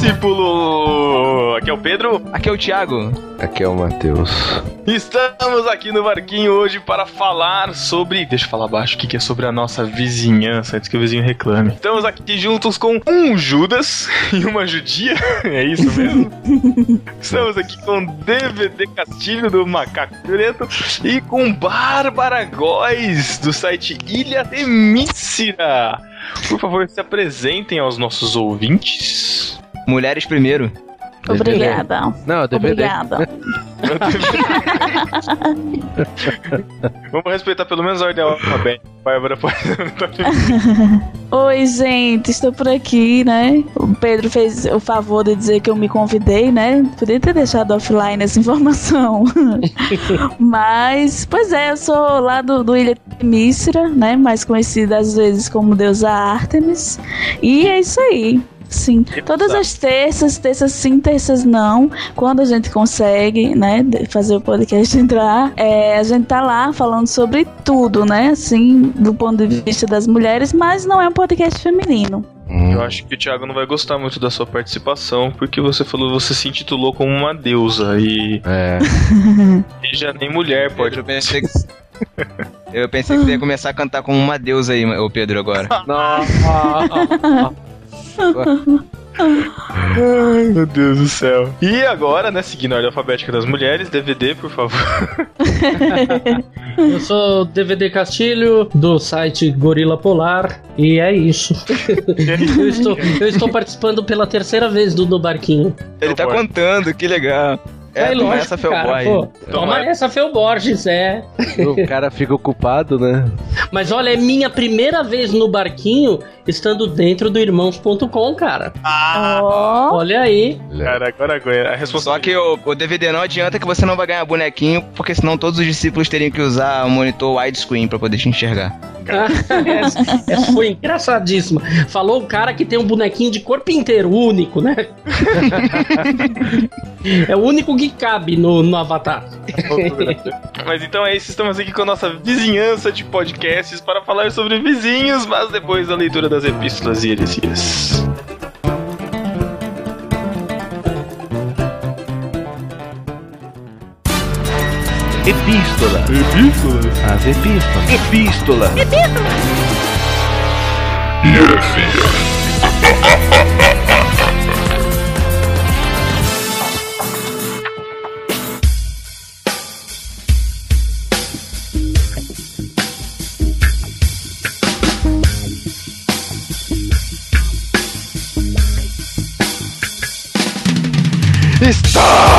discípulo! Aqui é o Pedro. Aqui é o Thiago. Aqui é o Matheus. Estamos aqui no barquinho hoje para falar sobre. Deixa eu falar baixo o que, é sobre a nossa vizinhança, antes que o vizinho reclame. Estamos aqui juntos com um Judas e uma judia. É isso mesmo? Estamos aqui com DVD Castilho do Macaco Preto e com Bárbara Góes do site Ilha de Mícera. Por favor, se apresentem aos nossos ouvintes. Mulheres primeiro. Obrigada. Não, DVD. Obrigada. Vamos respeitar pelo menos a ordem alfabética. Bárbara pode. Oi, gente, estou por aqui, né? O Pedro fez o favor de dizer que eu me convidei, né? Podia ter deixado offline essa informação. Mas, pois é, eu sou lá do, do Ilha de Mícera, né? Mais conhecida às vezes como deusa Artemis. E é isso aí. Sim, todas as terças, terças sim, terças não, quando a gente consegue, né, fazer o podcast entrar, é, a gente tá lá falando sobre tudo, né, assim, do ponto de vista das mulheres, mas não é um podcast feminino. Hum. Eu acho que o Thiago não vai gostar muito da sua participação, porque você falou você se intitulou como uma deusa e, É. e já nem mulher pode. Eu pensei que. Eu pensei que você ia começar a cantar como uma deusa aí, o Pedro, agora. Ai, meu Deus do céu. E agora, né, seguindo a ordem alfabética das mulheres, DVD, por favor. Eu sou DVD Castilho, do site Gorila Polar, e é isso. eu, estou, eu estou participando pela terceira vez do No Barquinho. Ele tá contando, que legal. É, toma essa, cara, Felboy. pô. Toma essa, Fel Borges, é. O cara fica ocupado, né? Mas olha, é minha primeira vez no Barquinho estando dentro do irmãos.com, cara. Ó, Olha aí. Cara, agora, agora a Só responsabilidade. que o, o DVD não adianta que você não vai ganhar bonequinho, porque senão todos os discípulos teriam que usar o monitor widescreen pra poder te enxergar. Essa, essa foi engraçadíssima. Falou o cara que tem um bonequinho de corpo inteiro, único, né? é o único que cabe no, no avatar. Mas então é isso, estamos aqui com a nossa vizinhança de podcasts para falar sobre vizinhos, mas depois da leitura das epístolas e heresias. Epístola. Epístolas? As epístolas. Epístola. Estamos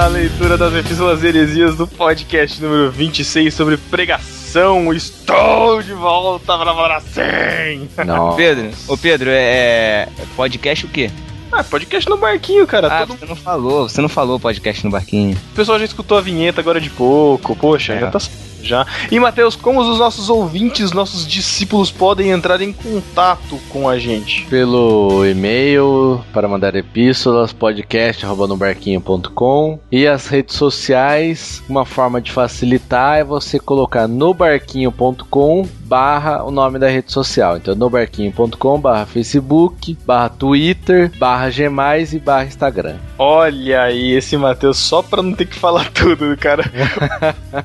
na leitura das epístolas heresias do podcast número 26 sobre pregação. Estou de volta para falar assim. Não. Pedro, ô Pedro, é, é podcast o quê? Ah, podcast no barquinho, cara. Ah, Todo... você não falou, você não falou podcast no barquinho. O pessoal já escutou a vinheta agora de pouco. Poxa, É. já tá já. E Matheus, como os nossos ouvintes, nossos discípulos podem entrar em contato com a gente? Pelo e-mail para mandar epístolas, podcast.nobarquinho.com e as redes sociais, uma forma de facilitar é você colocar nobarquinho.com barra o nome da rede social. Então nobarquinho.com barra Facebook, barra Twitter, barra Gmais e barra Instagram. Olha aí, esse Matheus, só pra não ter que falar tudo, cara.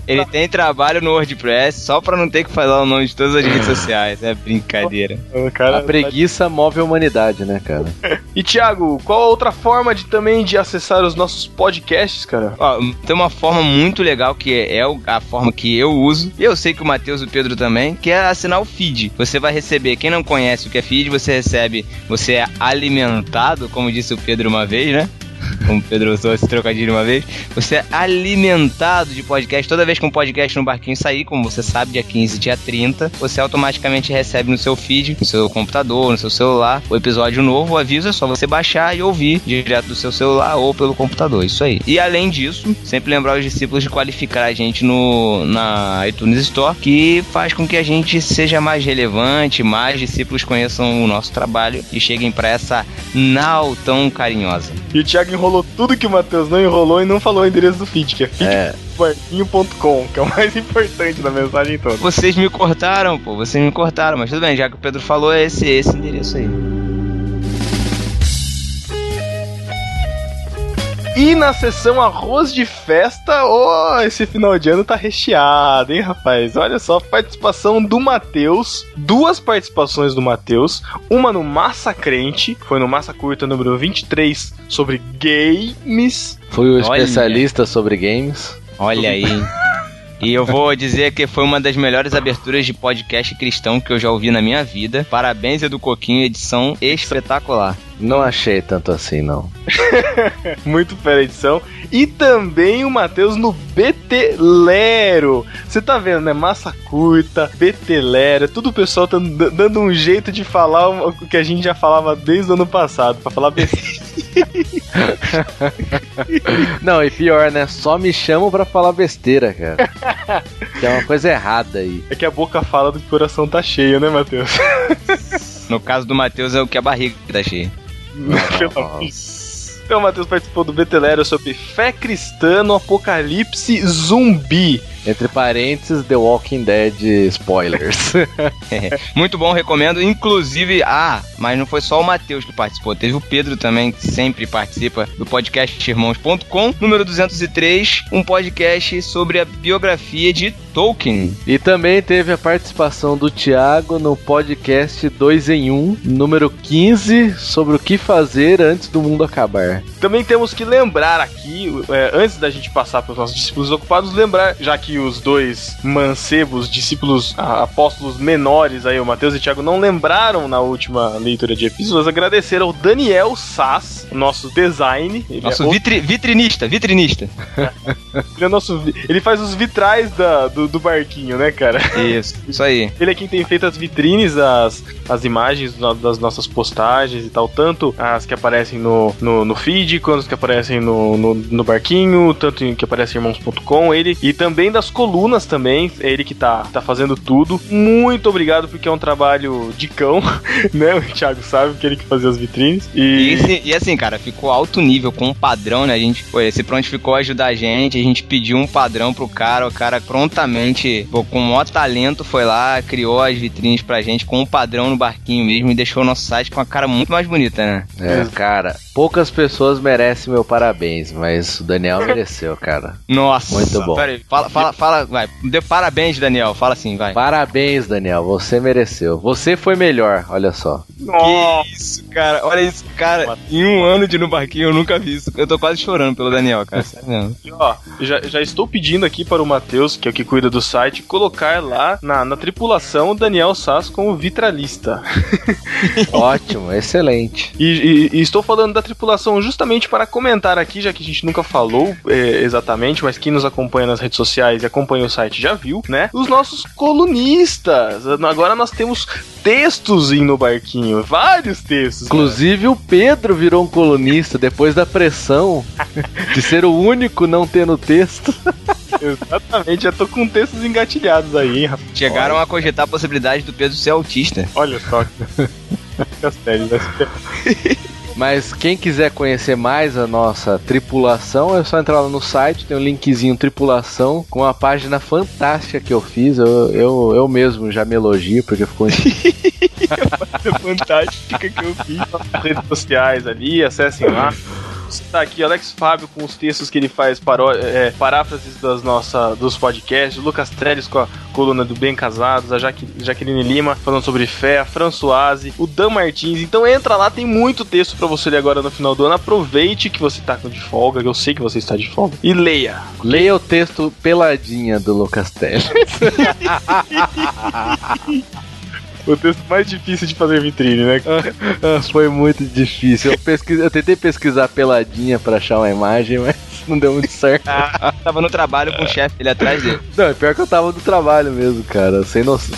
Ele tem trabalho no WordPress só pra não ter que falar o nome de todas as redes sociais. É brincadeira. Cara A preguiça move a humanidade, né, cara? E Thiago, qual a outra forma de também de acessar os nossos podcasts, cara? Ó, tem uma forma muito legal que é, é a forma que eu uso. E eu sei que o Matheus e o Pedro também, que é assinar o feed. Você vai receber, quem não conhece o que é feed, você recebe, você é alimentado, como disse o Pedro uma vez, né? Como o Pedro usou esse trocadilho uma vez. Você é alimentado de podcast. Toda vez que um podcast no barquinho sair, como você sabe, dia 15 dia 30, você automaticamente recebe no seu feed, no seu computador, no seu celular, o episódio novo. O aviso é só você baixar e ouvir direto do seu celular ou pelo computador. Isso aí. E além disso, sempre lembrar os discípulos de qualificar a gente no, na iTunes Store, que faz com que a gente seja mais relevante, mais discípulos conheçam o nosso trabalho e cheguem para essa nau tão carinhosa. E Thiago enrolou tudo que o Matheus não enrolou e não falou o endereço do feed, que é feedbarquinho.com, que é o mais importante da mensagem toda. Vocês me cortaram, pô, vocês me cortaram, mas tudo bem, já que o Pedro falou, é esse, esse endereço aí. E na sessão arroz de festa, oh, esse final de ano tá recheado, hein, rapaz? Olha só, participação do Matheus, duas participações do Matheus, uma no Massa Crente, foi no Massa Curta número 23 sobre games. Fui o Olha. especialista sobre games. Olha aí. E eu vou dizer que foi uma das melhores aberturas de podcast cristão que eu já ouvi na minha vida. Parabéns, Edu Coquinho, edição espetacular. Não achei tanto assim, não. Muito fera a edição. E também o Matheus no Betelero. Você tá vendo, né? Massa curta, Betelero. Tudo o pessoal tá dando um jeito de falar o que a gente já falava desde o ano passado. Pra falar besteira. Não, e pior, né? Só me chamam pra falar besteira, cara. Tem uma coisa errada aí. É que a boca fala do que o coração tá cheio, né, Matheus? No caso do Matheus é o que a barriga tá cheia. Então, o Matheus participou do Betelero sobre fé cristã no apocalipse zumbi. Entre parênteses, The Walking Dead spoilers. Muito bom, recomendo. Inclusive, ah, mas não foi só o Matheus que participou, teve o Pedro também, que sempre participa do podcast Irmãos.com, número 203, um podcast sobre a biografia de Tolkien. e também teve a participação do Thiago no podcast 2 em 1, número 15, sobre o que fazer antes do mundo acabar. Também temos que lembrar aqui, é, antes da gente passar para os nossos discípulos ocupados, lembrar, já que os dois mancebos, discípulos, apóstolos menores aí, o Mateus e o Thiago, não lembraram na última leitura de epístolas, agradecer ao Daniel Sass, nosso design. Ele, Nosso é, vitri- vitrinista, vitrinista. ele é nosso ele faz os vitrais da- do, do barquinho, né, cara? Isso, isso aí. Ele é quem tem feito as vitrines, as, as imagens das nossas postagens e tal, tanto as que aparecem no, no, no feed, quanto as que aparecem no, no, no barquinho, tanto em que aparecem em irmãos.com, ele, e também das colunas também, é ele que tá, tá fazendo tudo. Muito obrigado, porque é um trabalho de cão, né? O Thiago sabe que é ele que fazia as vitrines. E, E, esse- e assim, cara, ficou alto nível, com um padrão, né? A gente, pô, esse prontificou ajudar a gente, a gente pediu um padrão pro cara, o cara prontamente, pô, com o maior talento, foi lá, criou as vitrines pra gente com um padrão no barquinho mesmo e deixou o nosso site com a cara muito mais bonita, né? É, cara, poucas pessoas merecem meu parabéns, mas o Daniel mereceu, cara. Nossa, Muito bom. Pera aí, fala, fala, fala, vai. Dê parabéns, Daniel. Fala assim, vai. Parabéns, Daniel, você mereceu. Você foi melhor, olha só. Nossa, Que isso, cara. Olha isso, cara. Em um ano de no barquinho eu nunca vi isso. Eu tô quase chorando pelo Daniel, cara. E, ó, já, já estou pedindo aqui para o Matheus, que é o que cuida do site, colocar lá na, na tripulação o Daniel Sass como vitralista. Ótimo, excelente. E, e- e estou falando da tripulação justamente para comentar aqui, já que a gente nunca falou é, exatamente, mas quem nos acompanha nas redes sociais e acompanha o site já viu, né? Os nossos colunistas. Agora nós temos textos em no barquinho, vários textos. Inclusive o Pedro virou um colunista depois da pressão de ser o único não tendo texto. Exatamente, já tô com textos engatilhados aí, hein, rapaz. Chegaram a cogitar a possibilidade do Pedro ser autista. Olha só. Sério, né? Mas quem quiser conhecer mais a nossa tripulação, é só entrar lá no site, tem um linkzinho tripulação com uma página fantástica que eu fiz. Eu, eu, eu mesmo já me elogio, porque ficou fantástica que eu fiz nas redes sociais ali, acessem lá. Está aqui Alex Fábio com os textos que ele faz paró é, paráfrases das nossa, dos podcasts, o Lucas Trelles com a coluna do Bem Casados, a Jaque, Jaqueline Lima falando sobre fé, a Françoise, o Dan Martins. Então entra lá, tem muito texto pra você ler agora no final do ano. Aproveite que você tá de folga, que eu sei que você está de folga, e leia. Leia o texto Peladinha do Lucas Teles. O texto mais difícil de fazer vitrine, né? Ah, Foi muito difícil. Eu, pesquis... eu tentei pesquisar peladinha pra achar uma imagem, mas não deu muito certo. Ah, tava no trabalho com o chefe dele atrás dele. Não, é pior que eu tava no trabalho mesmo, cara. Sem noção.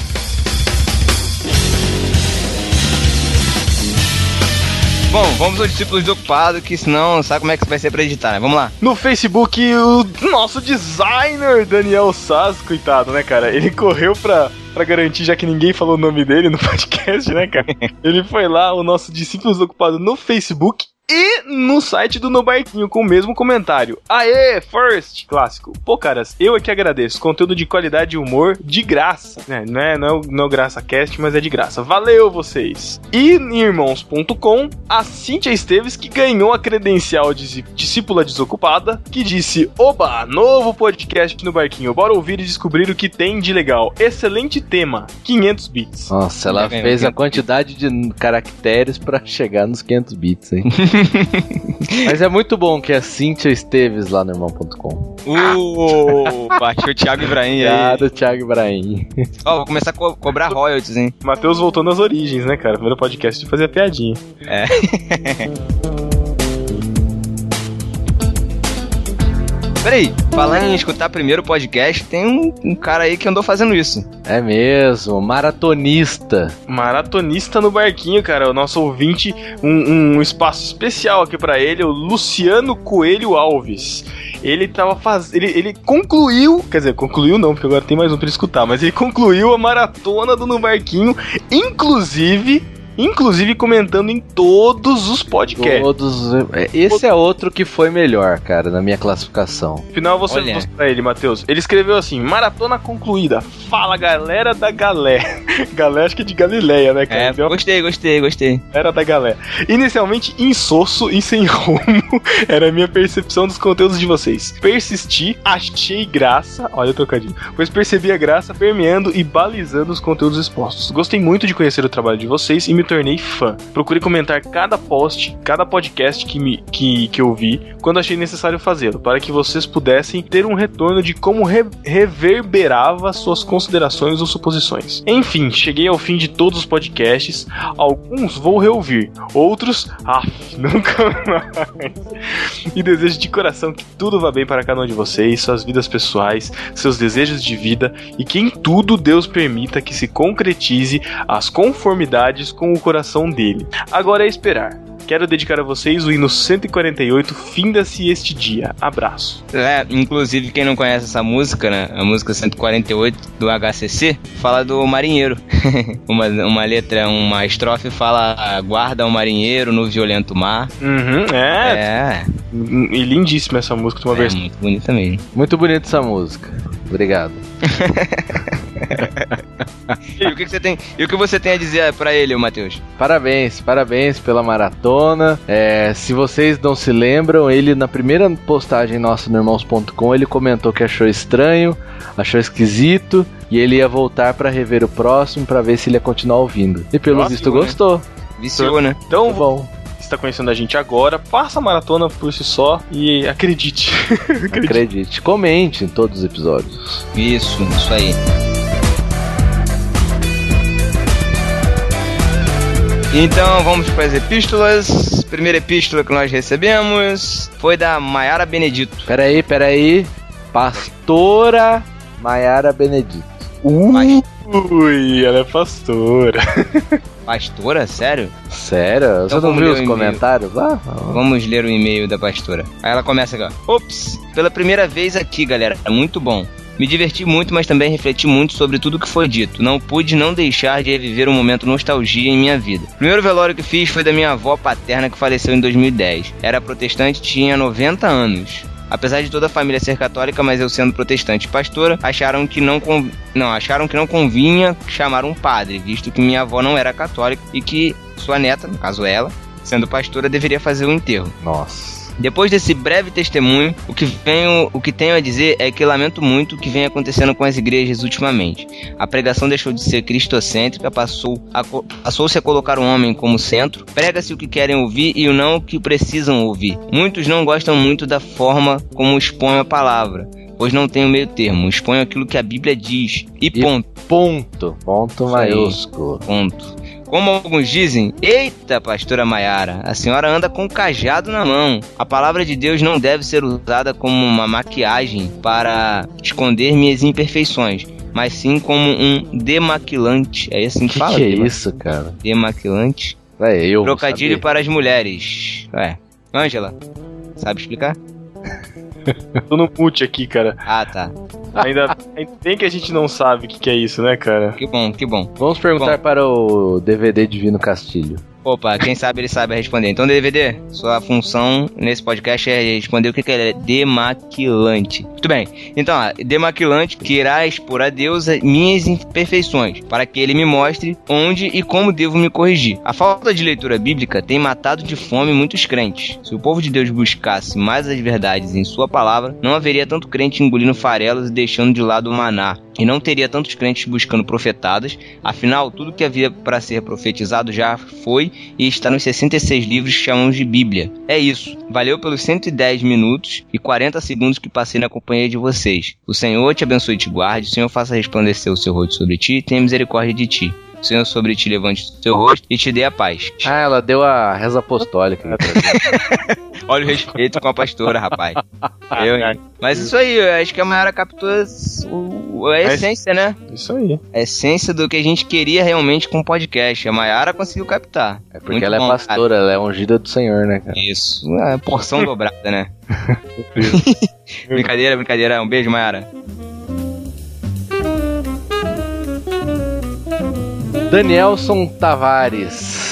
Bom, vamos ao discípulo desocupado, que senão sabe como é que vai ser pra editar, né? Vamos lá. No Facebook, o nosso designer Daniel Sass, coitado, né, cara? Ele correu pra, pra garantir, já que ninguém falou o nome dele no podcast, né, cara? Ele foi lá, o nosso discípulo desocupado no Facebook, e no site do No Barquinho com o mesmo comentário. Aê, First! Clássico. Pô, caras, eu é que agradeço. Conteúdo de qualidade e humor de graça. É, não é, não, é, não é graça cast, mas é de graça. Valeu vocês! E em irmãos.com, a Cíntia Esteves que ganhou a credencial de discípula desocupada, que disse: Oba, novo podcast no Barquinho. Bora ouvir e descobrir o que tem de legal. Excelente tema. 500 bits. Nossa, ela fez a quantidade de caracteres para chegar nos 500 bits, hein? Mas é muito bom que a Cíntia Esteves lá no irmão.com. Uh, baixou o Thiago Ibrahim aí. Obrigado, Thiago Ibrahim. Ó, oh, vou começar a co cobrar royalties, hein? Matheus voltou nas origens, né, cara? Primeiro podcast de fazer piadinha. É. Peraí, falar em escutar primeiro o podcast, tem um, um, cara aí que andou fazendo isso. É mesmo, maratonista. Maratonista no barquinho, cara. O nosso ouvinte, um, um espaço especial aqui para ele, o Luciano Coelho Alves ele tava fazendo. Ele, ele concluiu. Quer dizer, concluiu não, porque agora tem mais um pra escutar, mas ele concluiu a maratona do No Barquinho, inclusive inclusive comentando em todos os podcasts. Todos. É, esse é outro que foi melhor, cara, na minha classificação. Final você mostra ele, Matheus. Ele escreveu assim: maratona concluída. Fala galera da galé. galé acho que é de Galileia, né, cara? É, gostei, gostei, gostei. Era da galé. Inicialmente insosso e sem rumo era a minha percepção dos conteúdos de vocês. Persisti, achei graça, olha o trocadilho, pois percebi a graça permeando e balizando os conteúdos expostos. Gostei muito de conhecer o trabalho de vocês e me tornei fã. Procurei comentar cada post, cada podcast que, me, que, que eu vi, quando achei necessário fazê-lo, para que vocês pudessem ter um retorno de como re reverberava suas considerações ou suposições. Enfim, cheguei ao fim de todos os podcasts. Alguns vou reouvir, outros, ah, nunca mais. E desejo de coração que tudo vá bem para cada um de vocês, suas vidas pessoais, seus desejos de vida e que em tudo Deus permita que se concretize as conformidades com o coração dele. Agora é esperar. Quero dedicar a vocês o hino 148, Finda-se este dia. Abraço. É, inclusive, quem não conhece essa música, né? A música 148 do HCC fala do marinheiro. uma, uma letra, uma estrofe fala: guarda o um marinheiro no violento mar. Uhum, é. É. E lindíssima essa música, uma é, versão. Muito bonita mesmo. Muito bonita essa música. Obrigado. e, o que, que, você tem, e o que você tem a dizer para ele, Matheus? Parabéns, parabéns pela maratona. É, se vocês não se lembram, ele na primeira postagem nossa no irmãos.com, ele comentou que achou estranho, achou esquisito e ele ia voltar para rever o próximo para ver se ele ia continuar ouvindo. E pelo visto né? gostou. Viciou, né? Então, Muito bom está conhecendo a gente agora, faça a maratona por si só e acredite. acredite. acredite. Comente em todos os episódios. Isso, isso aí. Então vamos para as epístolas. Primeira epístola que nós recebemos foi da Maiara Benedito. Peraí, peraí. Pastora Maiara Benedito. Ui, ela é pastora. Pastora? Sério? Sério? Então Você não viu os comentários lá? Vamos ler o e-mail da pastora. Aí ela começa aqui, ó. Ops, pela primeira vez aqui, galera. É muito bom. Me diverti muito, mas também refleti muito sobre tudo que foi dito. Não pude não deixar de reviver um momento nostalgia em minha vida. O primeiro velório que fiz foi da minha avó paterna que faleceu em 2010. Era protestante tinha 90 anos. Apesar de toda a família ser católica, mas eu sendo protestante e pastora, acharam que não, conv... não acharam que não convinha chamar um padre, visto que minha avó não era católica e que sua neta, no caso ela, sendo pastora, deveria fazer o enterro. Nossa. Depois desse breve testemunho, o que, venho, o que tenho a dizer é que lamento muito o que vem acontecendo com as igrejas ultimamente. A pregação deixou de ser cristocêntrica, passou a, passou-se a colocar o homem como centro, prega-se o que querem ouvir e o não o que precisam ouvir. Muitos não gostam muito da forma como expõe a palavra, pois não tem o meio termo. Exponho aquilo que a Bíblia diz. E, e ponto. Ponto. Ponto maiúsculo. Ponto. Como alguns dizem, eita, pastora Maiara, a senhora anda com um cajado na mão. A palavra de Deus não deve ser usada como uma maquiagem para esconder minhas imperfeições, mas sim como um demaquilante. É assim que, que fala? Que é isso, cara? Demaquilante. É, eu Trocadilho para as mulheres. É. Ângela, sabe explicar? Tô no mute aqui, cara. Ah, tá. Ainda bem que a gente não sabe o que, que, é isso, né, cara? Que bom, que bom. Vamos perguntar bom. para o DVD Divino Castilho. Opa, quem sabe ele sabe responder. Então, DVD, sua função nesse podcast é responder o que que é demaquilante. Muito bem. Então, demaquilante, que irá expor a Deus as minhas imperfeições, para que ele me mostre onde e como devo me corrigir. A falta de leitura bíblica tem matado de fome muitos crentes. Se o povo de Deus buscasse mais as verdades em sua palavra, não haveria tanto crente engolindo farelas e deixando de lado o maná. E não teria tantos crentes buscando profetadas, afinal, tudo que havia para ser profetizado já foi e está nos 66 livros que chamamos de Bíblia. É isso. Valeu pelos 110 minutos e 40 segundos que passei na companhia de vocês. O Senhor te abençoe e te guarde, o Senhor faça resplandecer o seu rosto sobre ti e tenha misericórdia de ti. O Senhor sobre ti levante o seu rosto e te dê a paz. Ah, ela deu a reza apostólica. Olha o respeito com a pastora, rapaz. Eu, hein? Mas isso aí, eu acho que a Mayara captou a essência, né? Isso aí. A essência do que a gente queria realmente com o podcast. A Mayara conseguiu captar. É porque Muito ela é bom, pastora, ela é ungida do Senhor, né, cara? cara. Isso, é porção dobrada, né? brincadeira, brincadeira. Um beijo, Mayara. Danielson Tavares.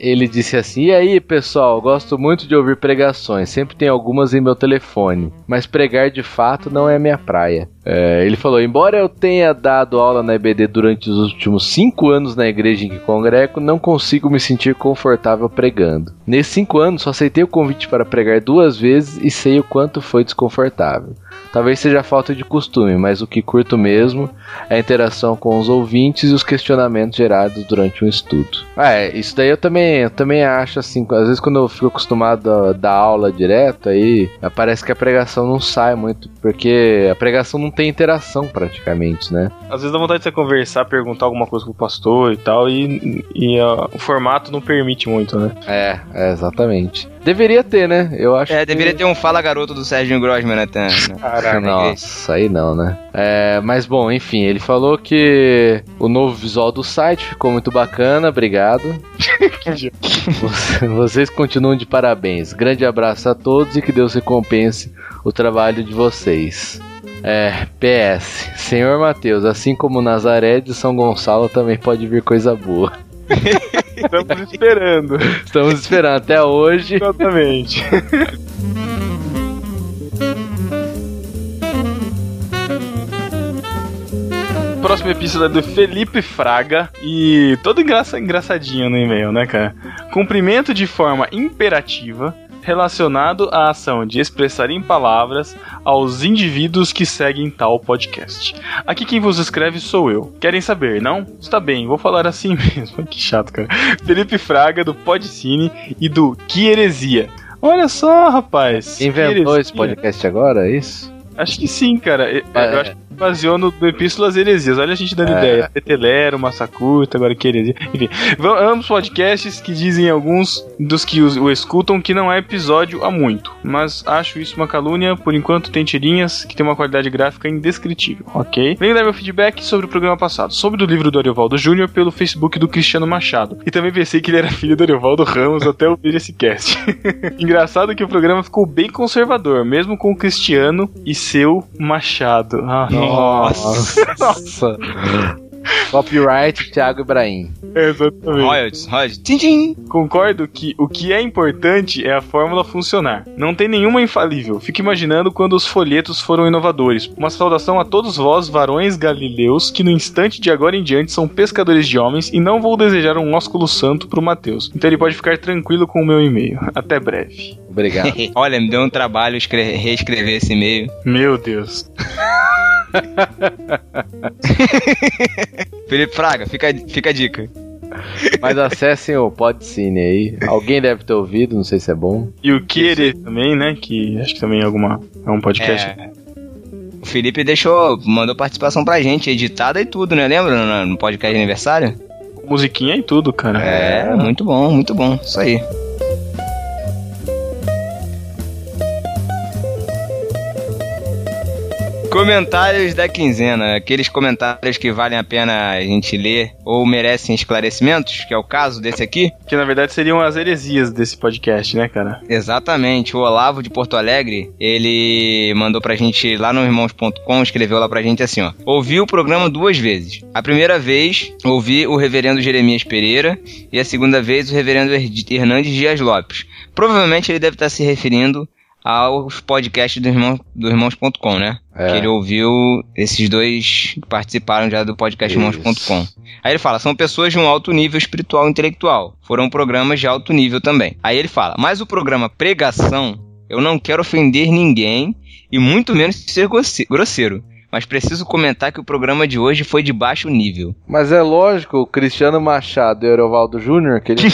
Ele disse assim: E aí, pessoal, gosto muito de ouvir pregações, sempre tem algumas em meu telefone, mas pregar de fato não é minha praia. É, ele falou: Embora eu tenha dado aula na EBD durante os últimos cinco anos na igreja em que congrego, não consigo me sentir confortável pregando. Nesses cinco anos, só aceitei o convite para pregar duas vezes e sei o quanto foi desconfortável. Talvez seja falta de costume, mas o que curto mesmo é a interação com os ouvintes e os questionamentos gerados durante um estudo. É, isso daí eu também, eu também acho assim, às vezes quando eu fico acostumado a dar aula direto, aí parece que a pregação não sai muito, porque a pregação não tem interação praticamente, né? Às vezes dá vontade de você conversar, perguntar alguma coisa pro pastor e tal, e, e ó, o formato não permite muito, né? É, é, exatamente. Deveria ter, né? Eu acho É, que- deveria ter um Fala Garoto do Sérgio Grossman, né? Tá, né? Caraca. Nossa, aí não, né? É, mas bom, enfim, ele falou que o novo visual do site ficou muito bacana, obrigado. Você- Vocês continuam de parabéns. Grande abraço a todos e que Deus recompense o trabalho de vocês. É, PS, Senhor Mateus, assim como Nazaré de São Gonçalo também pode vir coisa boa. Estamos esperando. Estamos esperando até hoje. Exatamente. Próxima epístola é do Felipe Fraga e todo engraça, engraçadinho no e-mail, né, cara? Cumprimento de forma imperativa relacionado à ação de expressar em palavras aos indivíduos que seguem tal podcast. Aqui quem vos escreve sou eu. Querem saber, não? Está bem, vou falar assim mesmo. Que chato, cara. Felipe Fraga do Podcine e do Que Heresia. Olha só, rapaz. Inventou esse podcast agora, é isso? Acho que sim, cara. Eu, É. eu acho que baseou no, no Epístolas Heresias. Olha a gente dando É. ideia. Petelero, Massacurta, agora que heresia. Enfim, ambos podcasts que dizem alguns dos que o escutam que não é episódio há muito. Mas acho isso uma calúnia. Por enquanto tem tirinhas que tem uma qualidade gráfica indescritível, ok? Venho dar meu feedback sobre o programa passado. Sobre do livro do Ariovaldo Júnior pelo Facebook do Cristiano Machado. E também pensei que ele era filho do Ariovaldo Ramos até ouvir esse cast. Engraçado que o programa ficou bem conservador, mesmo com o Cristiano e seu Machado. Ah, Nossa. Nossa. Copyright Thiago Ibrahim. Exatamente. Royalties, royalties. Tchim, tchim. Concordo que o que é importante é a fórmula funcionar. Não tem nenhuma infalível. Fico imaginando quando os folhetos foram inovadores. Uma saudação a todos vós, varões galileus, que no instante de agora em diante são pescadores de homens e não vou desejar um ósculo santo pro Mateus. Então ele pode ficar tranquilo com o meu e-mail. Até breve. Obrigado. Olha, me deu um trabalho escre- reescrever esse e-mail. Meu Deus. Felipe Fraga, fica, fica a dica. Mas acessem o Podcine aí. Alguém deve ter ouvido, não sei se é bom. E o Querer também, né? Que acho que também é alguma. É um podcast. É, o Felipe deixou, mandou participação pra gente, editada e tudo, né? Lembra no, no podcast de aniversário? Musiquinha e tudo, cara. É, muito bom, muito bom. Isso aí. Comentários da quinzena, aqueles comentários que valem a pena a gente ler ou merecem esclarecimentos, que é o caso desse aqui. Que na verdade seriam as heresias desse podcast, né, cara? Exatamente. O Olavo de Porto Alegre, ele mandou pra gente lá no irmãos.com, escreveu lá pra gente assim, ó. Ouvi o programa duas vezes. A primeira vez, ouvi o reverendo Jeremias Pereira e a segunda vez o reverendo Hernandes Dias Lopes. Provavelmente ele deve estar se referindo aos podcasts do, irmão, do irmãos.com, né? É. Que ele ouviu, esses dois participaram já do podcast irmãos.com. Aí ele fala, são pessoas de um alto nível espiritual e intelectual. Foram programas de alto nível também. Aí ele fala, mas o programa Pregação, eu não quero ofender ninguém e muito menos ser grosse- grosseiro. Mas preciso comentar que o programa de hoje foi de baixo nível. Mas é lógico, o Cristiano Machado e o Erovaldo Júnior, que ele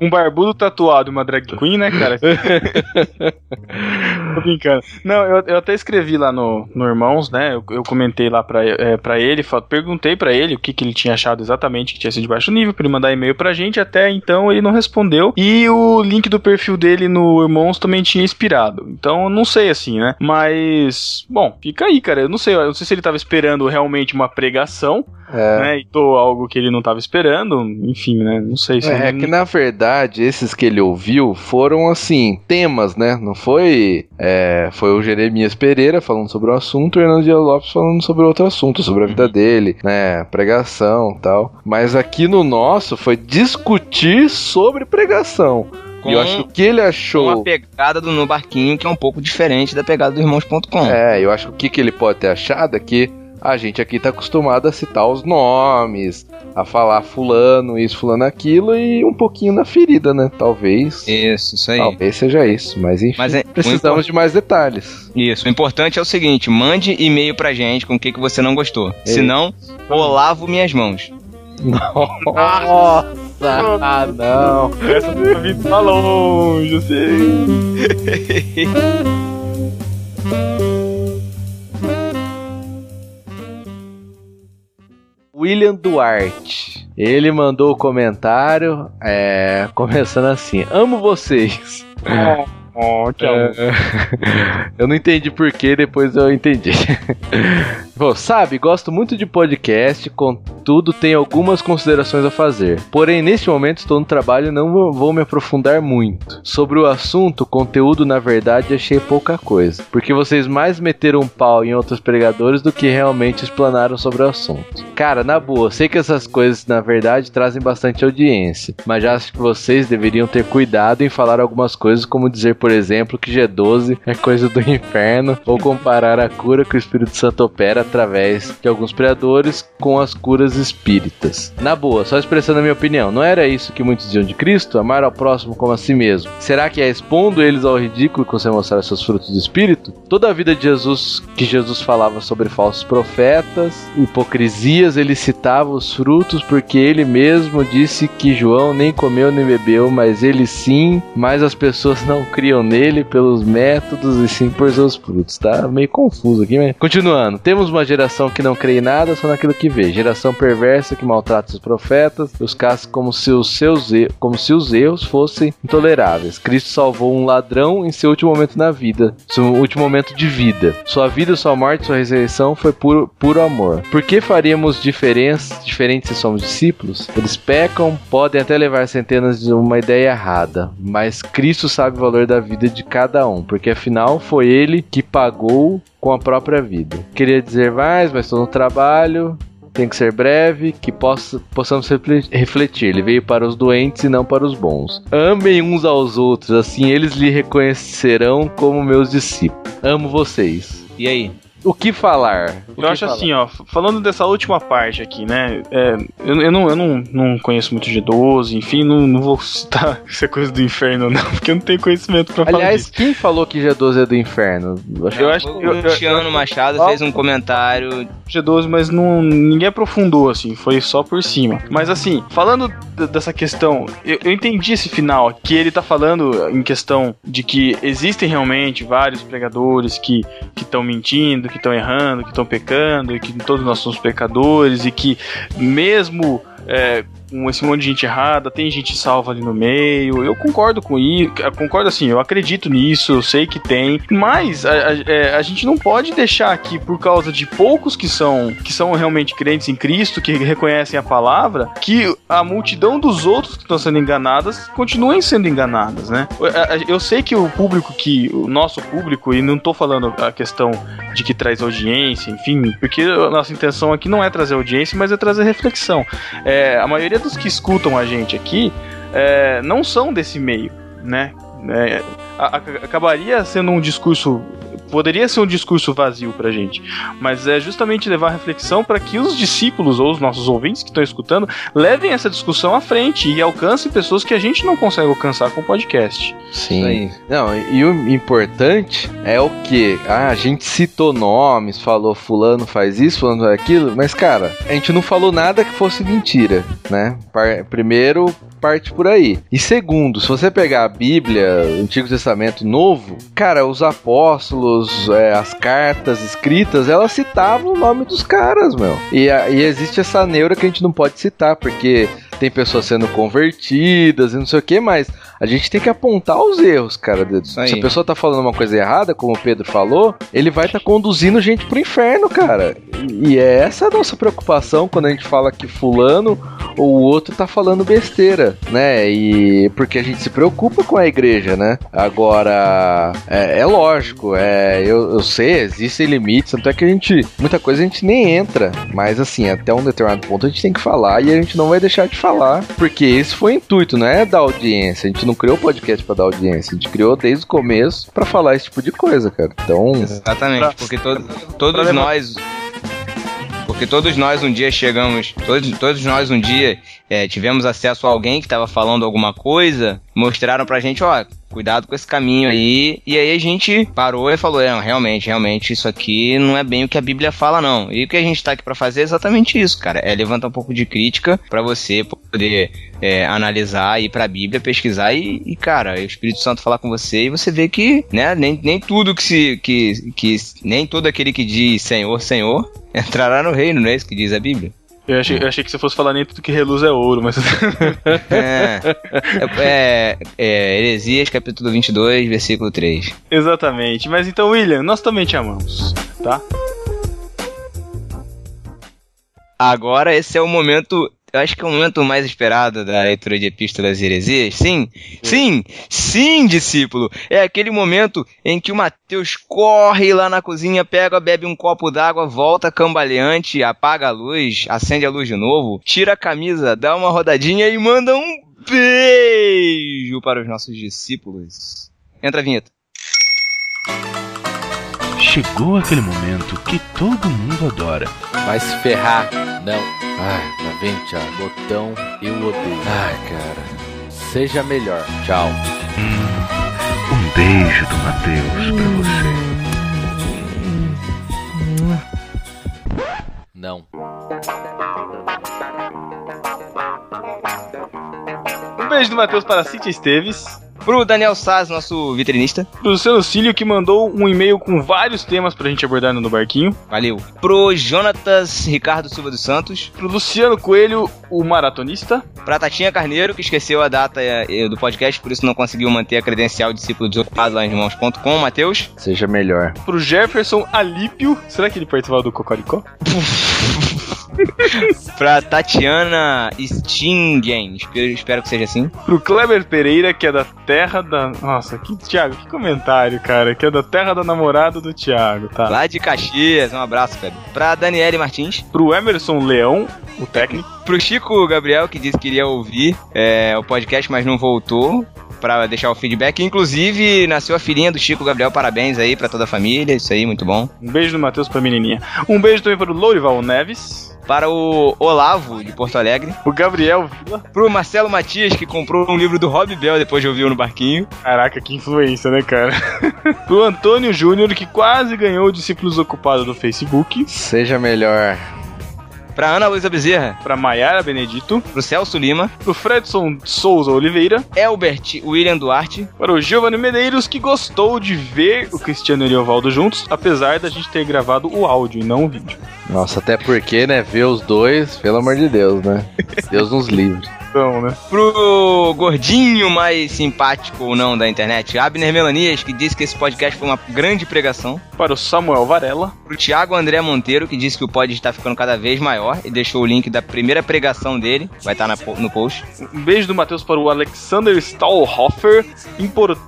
Um barbudo tatuado e uma drag queen, né, cara? Tô brincando. Não, eu, eu até escrevi lá no, no Irmãos, né? Eu, eu comentei lá pra, é, pra ele, perguntei pra ele o que, que ele tinha achado exatamente que tinha sido de baixo nível, pra ele mandar e-mail pra gente. Até então ele não respondeu. E o link do perfil dele no Irmãos também tinha expirado. Então eu não sei assim, né? Mas, bom, fica aí, cara. Eu não sei, eu não sei se ele tava esperando realmente uma pregação, é. né? E tô algo que ele não tava esperando. Enfim, né? Não sei se. É, é que na verdade esses que ele ouviu foram assim, temas, né? Não foi. é, foi o Jeremias Pereira falando sobre o assunto, e o Hernando Dias Lopes falando sobre outro assunto, sobre a vida dele, né? Pregação tal. Mas aqui no nosso foi discutir sobre pregação. Com, e eu acho que o que ele achou. a pegada do No Barquinho, que é um pouco diferente da pegada do irmãos.com. É, eu acho que o que, que ele pode ter achado é que a gente aqui tá acostumado a citar os nomes, a falar fulano isso, fulano aquilo e um pouquinho na ferida, né? Talvez. Isso, isso aí. Talvez seja isso, mas enfim. Mas é, Precisamos de mais detalhes. Isso, o importante é o seguinte: mande e-mail pra gente com o que, que você não gostou. Se não, eu lavo minhas mãos. Nossa! Ah, não! Essa do Vitor tá longe, eu sei. William Duarte. Ele mandou o comentário, é, começando assim: Amo vocês. Oh, que amor. É, eu não entendi porquê, depois eu entendi. Bom, sabe, gosto muito de podcast, contudo tenho algumas considerações a fazer. Porém, neste momento estou no trabalho e não vou me aprofundar muito. Sobre o assunto, conteúdo, na verdade, achei pouca coisa. Porque vocês mais meteram um pau em outros pregadores do que realmente explanaram sobre o assunto. Cara, na boa, sei que essas coisas, na verdade, trazem bastante audiência. Mas já acho que vocês deveriam ter cuidado em falar algumas coisas, como dizer, por exemplo, que G12 é coisa do inferno, ou comparar a cura que o Espírito Santo opera através de alguns pregadores com as curas espíritas. Na boa, só expressando a minha opinião, não era isso que muitos diziam de Cristo? Amar ao próximo como a si mesmo. Será que é expondo eles ao ridículo que você mostrar seus frutos do Espírito? Toda a vida de Jesus, que Jesus falava sobre falsos profetas, hipocrisias, ele citava os frutos porque ele mesmo disse que João nem comeu nem bebeu, mas ele sim, mas as pessoas não criam nele pelos métodos e sim por seus frutos. Tá meio confuso aqui, mas... Continuando, temos uma geração que não crê em nada, só naquilo que vê. Geração perversa que maltrata os profetas, os caça como se os seus e- como se os erros fossem intoleráveis. Cristo salvou um ladrão em seu último momento na vida, seu último momento de vida. Sua vida, sua morte, sua ressurreição foi puro, puro amor. Por que faríamos diferença, diferente se somos discípulos? Eles pecam, podem até levar centenas de uma ideia errada, mas Cristo sabe o valor da vida de cada um, porque afinal foi ele que pagou com a própria vida. Queria dizer mais, mas estou no trabalho. Tem que ser breve, que possa, possamos refle- refletir. Ele veio para os doentes e não para os bons. Amem uns aos outros, assim eles lhe reconhecerão como meus discípulos. Amo vocês. E aí? O que falar? O Eu que acho falar? assim, ó, falando dessa última parte aqui, né? é, eu, eu não, eu não, não conheço muito G12, enfim, não, não vou citar se é coisa do inferno, não, porque eu não tenho conhecimento pra falar Aliás, quem falou que G12 é do inferno? Eu acho Eu acho o que- eu- Luciano Machado fez um comentário. G12, mas não, ninguém aprofundou, assim, foi só por cima. Mas assim, falando dessa questão, eu, eu entendi esse final, que ele tá falando em questão de que existem realmente vários pregadores que estão mentindo, que estão errando, que estão pecando, e que todos nós somos pecadores, e que mesmo é, com esse monte de gente errada, tem gente salva ali no meio. Eu concordo com isso, concordo assim, eu acredito nisso, eu sei que tem, mas a, a, é, a, gente não pode deixar aqui por causa de poucos que são que são realmente crentes em Cristo, que reconhecem a palavra, que a multidão dos outros que estão sendo enganadas continuem sendo enganadas, né? Eu sei que o público que o nosso público e não tô falando a questão de que traz audiência, enfim, porque a nossa intenção aqui não é trazer audiência, mas é trazer reflexão. É, a maioria que escutam a gente aqui é, não são desse meio, né? É, a, a, acabaria sendo um discurso poderia ser um discurso vazio pra gente, mas é justamente levar a reflexão para que os discípulos ou os nossos ouvintes que estão escutando levem essa discussão à frente e alcancem pessoas que a gente não consegue alcançar com o podcast. Sim. Não, e o importante é o que? Ah, a gente citou nomes, falou fulano faz isso, fulano faz aquilo, mas cara, a gente não falou nada que fosse mentira, né? Primeiro, parte por aí. E segundo, se você pegar a Bíblia, o Antigo Testamento Novo, cara, os apóstolos, é, as cartas escritas, elas citavam o nome dos caras, meu. E, e existe essa neura que a gente não pode citar, porque tem pessoas sendo convertidas e não sei o que, mas a gente tem que apontar os erros, cara. Se a pessoa tá falando uma coisa errada, como o Pedro falou, ele vai estar tá conduzindo gente pro inferno, cara. E é essa a nossa preocupação quando a gente fala que fulano ou o outro tá falando besteira, né? E porque a gente se preocupa com a igreja, né? Agora, é, é lógico, é, eu, eu sei, existem limites, tanto é que a gente, muita coisa a gente nem entra, mas assim, até um determinado ponto a gente tem que falar e a gente não vai deixar de falar, porque esse foi o intuito, não é da audiência, a gente não criou o podcast para dar audiência, a gente criou desde o começo para falar esse tipo de coisa, cara. Então. Exatamente, porque to todos nós. Porque todos nós um dia chegamos, todos, todos nós um dia é, tivemos acesso a alguém que estava falando alguma coisa, mostraram pra gente, ó, cuidado com esse caminho aí. E aí a gente parou e falou: é, realmente, realmente, isso aqui não é bem o que a Bíblia fala, não. E o que a gente tá aqui para fazer é exatamente isso, cara. É levantar um pouco de crítica para você poder é, analisar, ir pra Bíblia, pesquisar e, e, cara, o Espírito Santo falar com você e você vê que, né, nem, nem tudo que se. Que, que, nem todo aquele que diz Senhor, Senhor entrará no reino, não é isso que diz a Bíblia? Eu achei, eu achei que você fosse falar nem tudo que reluz é ouro, mas. é, é, é, Heresias, capítulo 22, versículo 3. Exatamente. Mas então, William, nós também te amamos, tá? Agora esse é o momento eu acho que é o momento mais esperado da leitura de Epístolas e Heresias. Sim, sim, sim, discípulo. É aquele momento em que o Mateus corre lá na cozinha, pega, bebe um copo d'água, volta cambaleante, apaga a luz, acende a luz de novo, tira a camisa, dá uma rodadinha e manda um beijo para os nossos discípulos. Entra a vinheta. Chegou aquele momento que todo mundo adora. Vai se ferrar. Não. Ai, tá vem, Thiago. Botão eu odeio. Ai, cara. Seja melhor. Tchau. Hum, um beijo do Matheus pra você. Não. Um beijo do Matheus para Cintia Esteves. Pro Daniel Saz, nosso vitrinista. Pro Luciano Cílio, que mandou um e-mail com vários temas pra gente abordar no Barquinho. Valeu. Pro Jonatas Ricardo Silva dos Santos. Pro Luciano Coelho, o maratonista. Pra Tatinha Carneiro, que esqueceu a data eh, do podcast, por isso não conseguiu manter a credencial de discípulo desocupado lá em irmãos.com. Matheus. Seja melhor. Pro Jefferson Alípio. Será que ele participava do Cocoricó? pra Tatiana Stingen, espero, espero que seja assim. Pro Kleber Pereira, que é da terra da. Nossa, que Thiago, que comentário, cara. Que é da terra da namorada do Thiago, tá? Lá de Caxias, um abraço, Kleber. Pra Daniele Martins. Pro Emerson Leão, o técnico. Pro Chico Gabriel, que disse que iria ouvir é, o podcast, mas não voltou para deixar o feedback. Inclusive, nasceu a filhinha do Chico Gabriel. Parabéns aí para toda a família. Isso aí, muito bom. Um beijo do Matheus pra menininha. Um beijo também para o Lourival Neves para o Olavo, de Porto Alegre. O Gabriel Vila. Pro Marcelo Matias, que comprou um livro do Rob Bell depois de ouvir no barquinho. Caraca, que influência, né, cara? pro Antônio Júnior, que quase ganhou o Discípulos Ocupados do Facebook. Seja melhor. Pra Ana Luísa Bezerra, Pra Maiara Benedito, pro Celso Lima, pro Fredson Souza Oliveira, Elbert William Duarte, para o Giovanni Medeiros, que gostou de ver o Cristiano e o Evaldo juntos, apesar da gente ter gravado o áudio e não o vídeo. Nossa, até porque, né, ver os dois, pelo amor de Deus, né? Deus nos livre. Então, né? pro gordinho mais simpático ou não da internet, Abner Melanias, que disse que esse podcast foi uma grande pregação, Para o Samuel Varela, pro Thiago André Monteiro, que disse que o pod está ficando cada vez maior e deixou o link da primeira pregação dele, vai estar po- no post. um beijo do Matheus para o Alexander Stahlhofer,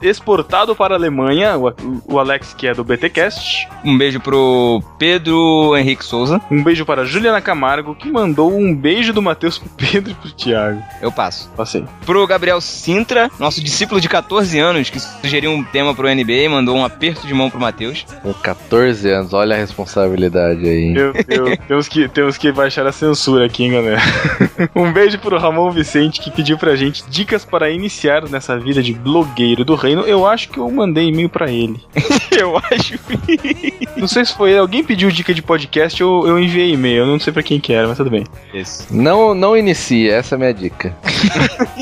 exportado para a Alemanha, o, o Alex que é do BTcast. Um beijo pro Pedro Henrique Souza, Um beijo para a Juliana Camargo, que mandou um beijo do Matheus pro Pedro e pro Thiago. eu passo. Passei. Pro Gabriel Sintra, nosso discípulo de 14 anos, que sugeriu um tema pro NBA e mandou um aperto de mão pro Matheus. Com 14 anos, olha a responsabilidade aí. hein? Meu Deus, temos que, temos que baixar a censura aqui, hein, galera. um beijo pro Ramon Vicente, que pediu pra gente dicas para iniciar nessa vida de blogueiro do reino. Eu acho que eu mandei e-mail pra ele. eu acho. Não sei se foi ele. Alguém pediu dica de podcast ou eu enviei e-mail. Eu não sei pra quem que era, mas tudo bem. Isso. Não, não inicie, essa é a minha dica.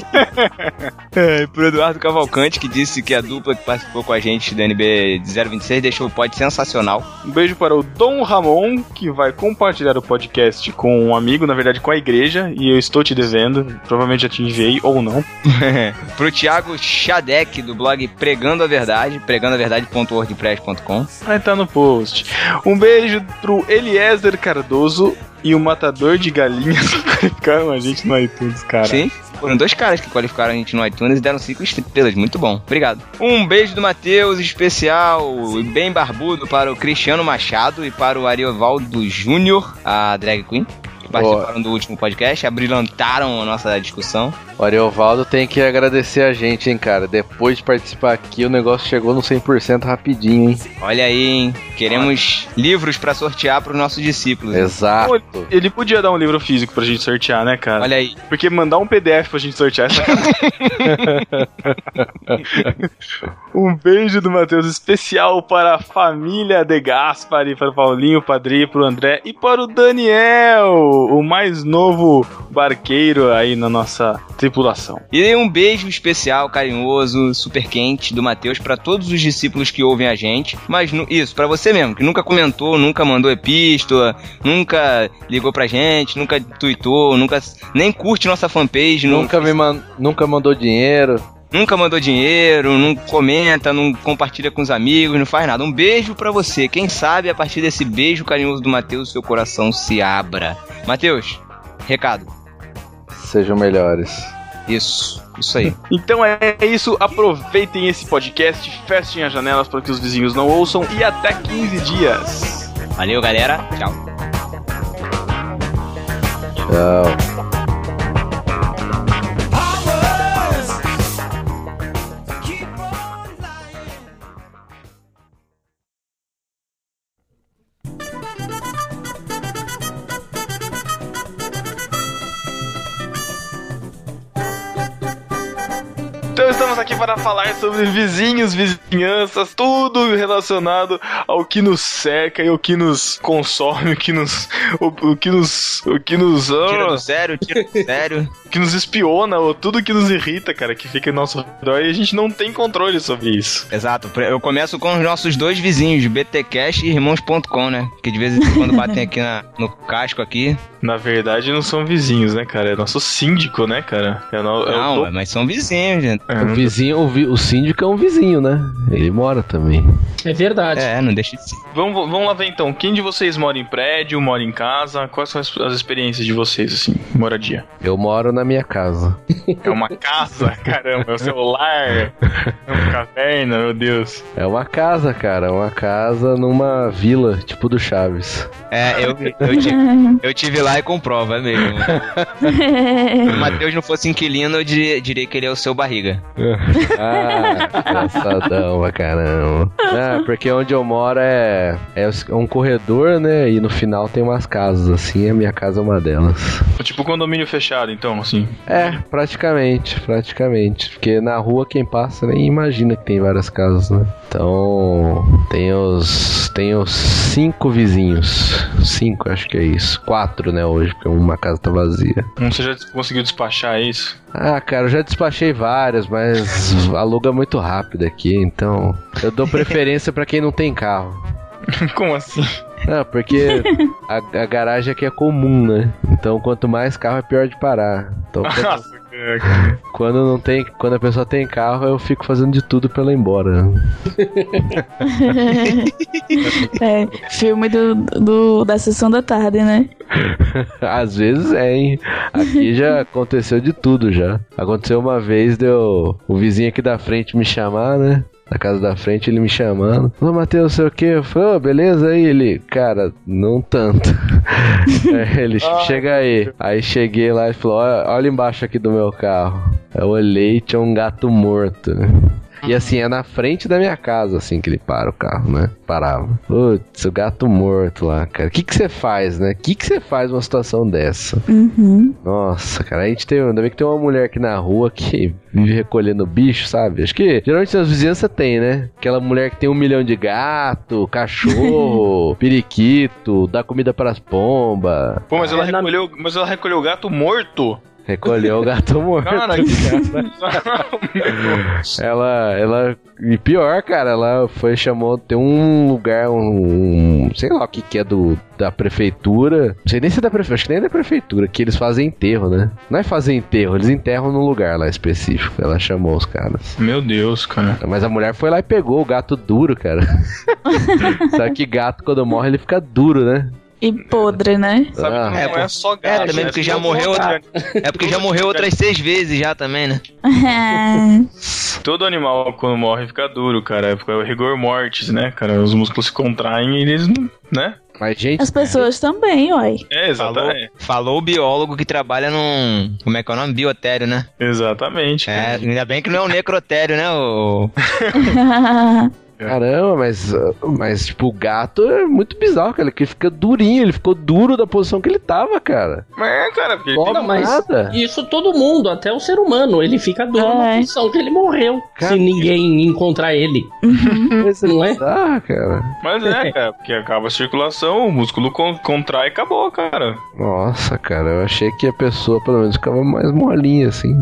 É, pro Eduardo Cavalcante, que disse que a dupla que participou com a gente do NB 026 deixou o pod sensacional. Um beijo para o Dom Ramon, que vai compartilhar o podcast com um amigo, na verdade com a igreja, e eu estou te devendo. Provavelmente já te enviei ou não. pro Thiago Xadec, do blog Pregando a Verdade, pregandoaverdade.wordpress.com. Vai estar no post. Um beijo pro Eliezer Cardoso e o Matador de Galinhas qualificaram a gente no iTunes, cara. Sim. Foram dois caras que qualificaram a gente no iTunes e deram cinco estrelas. Muito bom. Obrigado. Um beijo do Matheus especial e bem barbudo para o Cristiano Machado e para o Ariovaldo Júnior, a drag queen. Participaram do último podcast, abrilhantaram a nossa discussão. O Ariovaldo tem que agradecer a gente, hein, cara. Depois de participar aqui, o negócio chegou no 100% rapidinho, hein. Olha aí, hein? Queremos livros pra sortear para os nossos discípulos. Exato. Ele podia dar um livro físico pra gente sortear, né, cara? Olha aí. Porque mandar um PDF pra gente sortear sacanagem. Um beijo do Matheus especial para a família De Gaspari, para o Paulinho, Padri, para o André e para o Daniel, o mais novo barqueiro aí na nossa tripulação. E um beijo especial, carinhoso, super quente do Matheus pra todos os discípulos que ouvem a gente. Mas isso, pra você mesmo, que nunca comentou, nunca mandou epístola, nunca ligou pra gente, nunca tweetou, nunca nem curte nossa fanpage, Nunca, me man... nunca mandou dinheiro. Nunca mandou dinheiro, não comenta, não compartilha com os amigos, não faz nada. Um beijo pra você. Quem sabe a partir desse beijo carinhoso do Matheus, seu coração se abra. Matheus, recado. Sejam melhores. Isso, isso aí. Então é isso, aproveitem esse podcast, fechem as janelas para que os vizinhos não ouçam e até 15 dias. Valeu, galera. Tchau. Tchau. Aqui para falar sobre vizinhos, vizinhanças, tudo relacionado ao que nos cerca e o que nos consome, o que nos. o, o que nos. o que nos. Tira ah, do sério, tira do sério. que nos espiona, ou tudo que nos irrita, cara, que fica em nosso redor e a gente não tem controle sobre isso. Exato. Eu começo com os nossos dois vizinhos, BTCast e Irmãos.com, né? Que de vez em quando batem aqui na- no casco aqui. Na verdade, não são vizinhos, né, cara? É nosso síndico, né, cara? É no, é o Não, mas são vizinhos, gente. é, O vizinho, o, vi- o síndico é um vizinho, né? Ele mora também. É verdade. É, não deixa de ser. Vamos, vamos lá ver então. Quem de vocês mora em prédio, mora em casa? Quais são as, as experiências de vocês, assim, moradia? Eu moro na minha casa. É uma casa? Caramba, é o celular? É uma caverna, meu Deus. É uma casa, cara. É uma casa numa vila, tipo do Chaves. É, eu, eu, tive, eu tive lá e comprova, é mesmo. Se o Matheus não fosse inquilino, eu diria, diria que ele é o seu barriga. Ah, engraçadão pra caramba. É, porque onde eu moro é, é um corredor, né? E no final tem umas casas, assim, a minha casa é uma delas. Tipo condomínio fechado, então, assim. É, praticamente, praticamente. Porque na rua quem passa nem imagina que tem várias casas, né? Então, tem os. Tem os cinco vizinhos. Cinco, acho que é isso. Quatro, né, hoje, porque uma casa tá vazia. Hum, Você já conseguiu despachar isso? Ah, cara, eu já despachei várias, mas aluga muito rápido aqui, então eu dou preferência pra quem não tem carro. Como assim? Ah, porque a, a garagem aqui é comum, né? Então quanto mais carro é pior de parar. Então quando, Quando não tem, quando a pessoa tem carro, eu fico fazendo de tudo pra ela ir embora. É, filme do, do- da sessão da tarde, né? Às vezes é, hein? Aqui já aconteceu de tudo já. Aconteceu uma vez, deu o vizinho aqui da frente me chamar, né? Na casa da frente, ele me chamando. Ô, Matheus, sei o que? Eu falei, ô, beleza aí? Ele, cara, não tanto. Aí ele, chega aí. Aí cheguei lá e falou, olha, olha embaixo aqui do meu carro. Eu olhei e tinha um gato morto. E assim, é na frente da minha casa, assim, que ele para o carro, né? Parava. Putz, o gato morto lá, cara. O que que você faz, né? O que que você faz numa situação dessa? Uhum. Nossa, cara, a gente tem. Ainda bem que tem uma mulher aqui na rua que vive recolhendo bicho, sabe? Acho que geralmente nas vizinhanças tem, né? Aquela mulher que tem um milhão de gato, cachorro, periquito, dá comida pras pombas. Pô, mas ela, É, na- recolheu, mas ela recolheu o gato morto? Recolheu o gato morto. Cara, que Ela, ela. E pior, cara, ela foi, chamou. Tem um lugar, um. um- sei lá o que que é do, da prefeitura. Não sei nem se é da prefeitura, acho que nem é da prefeitura, que eles fazem enterro, né? Não é fazer enterro, eles enterram num lugar lá específico. Ela chamou os caras. Meu Deus, cara. Mas a mulher foi lá e pegou o gato duro, cara. Sabe que gato, quando morre, ele fica duro, né? E podre, né? Sabe Ah. não É, é, só gato. é, também né? porque já morreu outra- É porque já morreu outras seis vezes já também, né? Todo animal, quando morre, fica duro, cara. É o rigor mortis, né, cara? Os músculos se contraem e eles, né? Mas, gente, As pessoas também, uai. É, Falou, exatamente. falou o biólogo que trabalha num. Como é que é o nome? Biotério, né? Exatamente. É, ainda bem que não é um necrotério, né? O... caramba, mas, mas, tipo, o gato é muito bizarro, cara. Que ele fica durinho, ele ficou duro da posição que ele tava, cara. Mas é, cara, porque ele tem... Não, mas nada. isso todo mundo, até o ser humano, ele fica duro na É. posição que ele morreu. Cara, se ninguém encontrar ele. Coisa Não é? bizarra, cara. Mas é, cara, porque acaba a circulação, o músculo con- contrai e acabou, cara. Nossa, cara, eu achei que a pessoa pelo menos ficava mais molinha, assim.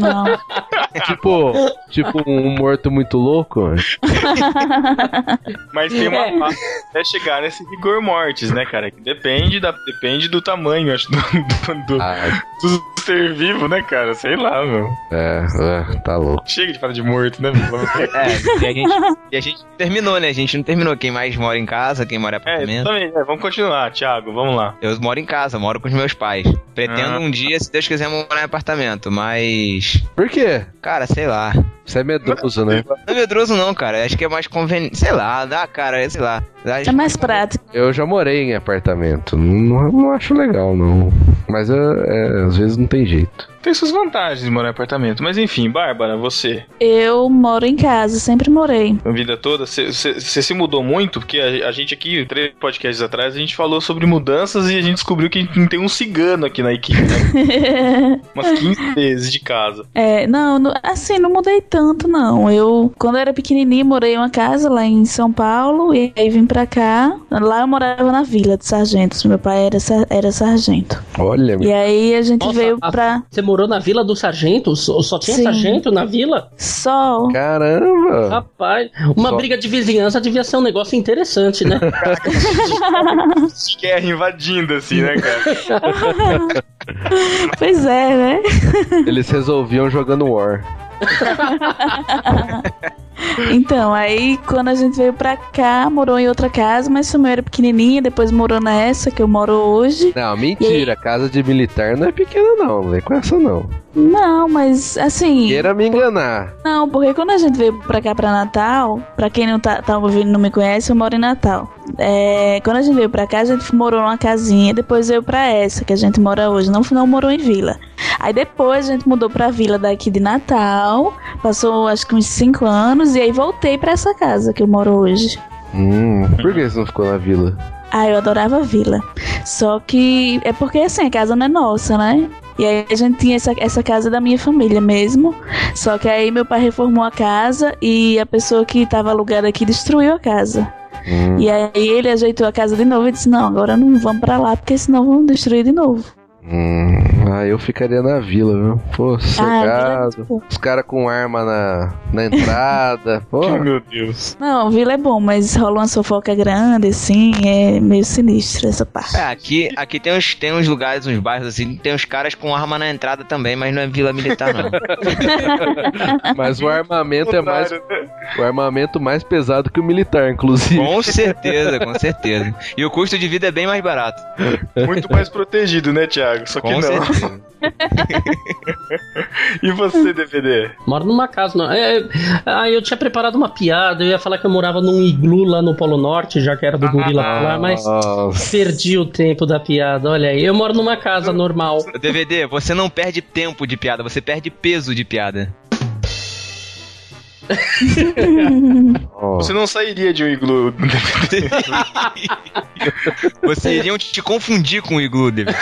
Não. tipo, tipo um morto muito louco. Mas tem uma fase até chegar nesse rigor mortis, né, cara? Que depende, da, depende do tamanho, acho, do, do, do- Ah, do ser vivo, né, cara? Sei lá, meu. é, é, tá louco. Chega de falar de morto, né, meu? É, e a, gente, e a gente terminou, né? A gente não terminou. Quem mais mora em casa, quem mora em É, apartamento. exatamente. É, vamos continuar, Thiago, vamos lá. Eu moro em casa, moro com os meus pais. Pretendo Ah. um dia, se Deus quiser, morar em apartamento, mas. Por quê? Cara, sei lá. Você é medroso, né? Não é medroso, não, cara. Acho que é mais conveniente. Sei lá, dá, cara, sei lá. Dá- É mais prático. Eu já morei em apartamento. Não, não acho legal, não. Mas é, é, às vezes não tem jeito. Tem suas vantagens de morar em apartamento. Mas enfim, Bárbara, você, Eu moro em casa, sempre morei. a vida toda, você se mudou muito? Porque a, a gente aqui, três podcasts atrás, a gente falou sobre mudanças e a gente descobriu que tem um cigano aqui na equipe, né? Umas 15 vezes de casa. É, não, não- assim, não mudei tanto, não. Eu, quando eu era pequenininha, morei em uma casa lá em São Paulo e aí vim pra cá. Lá eu morava na vila de sargentos. Meu pai era, era sargento. Olha, E aí a gente Nossa, veio a- pra Você morou na vila do sargento? Só, só tinha Sim. sargento na vila? Sol. caramba! Rapaz, uma Só- briga de vizinhança devia ser um negócio interessante, né? Guerra invadindo, assim, né, cara? Pois é, né? Eles resolviam jogando War. Então, aí quando a gente veio pra cá, morou em outra casa, mas eu era pequenininha, depois morou nessa que eu moro hoje. Não, mentira. Casa de militar não é pequena, não. Não vem com essa, não. Não, mas assim. Queira me enganar. Não, porque quando a gente veio pra cá pra Natal, pra quem não tá, tá ouvindo e não me conhece, eu moro em Natal. É, quando a gente veio pra cá, a gente morou numa casinha, depois veio pra essa que a gente mora hoje. Não, não morou em vila. Aí depois a gente mudou pra vila daqui de Natal, passou acho que uns 5 anos. e aí voltei pra essa casa que eu moro hoje. Hum, por que você não ficou na vila? Ah, eu adorava a vila. Só que é porque assim, a casa não é nossa, né? E aí a gente tinha essa, essa casa da minha família mesmo. Só que aí meu pai reformou a casa e a pessoa que tava alugada aqui destruiu a casa. Hum. E aí ele ajeitou a casa de novo e disse: Não, agora não vamos pra lá, porque senão vão destruir de novo. Hum, ah, eu ficaria na vila, viu? Pô, Ah, sossegado. vila é. Os caras com arma na, na entrada. Pô, Meu Deus. Não, vila é bom, mas rola uma fofoca grande, assim, é meio sinistro essa parte. É, aqui, aqui tem, uns, tem uns lugares, uns bairros assim, tem uns caras com arma na entrada também, mas não é vila militar, não. mas o armamento é mais. Né? O armamento mais pesado que o militar, inclusive. com certeza, com certeza. E o custo de vida é bem mais barato. Muito mais protegido, né, Thiago? Só que Com não. certeza. E você, DVD? Moro numa casa. Não. É, é, ah, eu tinha preparado uma piada. Eu ia falar que eu morava num iglu lá no Polo Norte, já que era do Gorila Polar, mas Nossa. perdi o tempo da piada. Olha aí, eu moro numa casa normal. DVD, você não perde tempo de piada, você perde peso de piada. Você não sairia de um iglu. Você iriam te confundir com o iglu, DVD.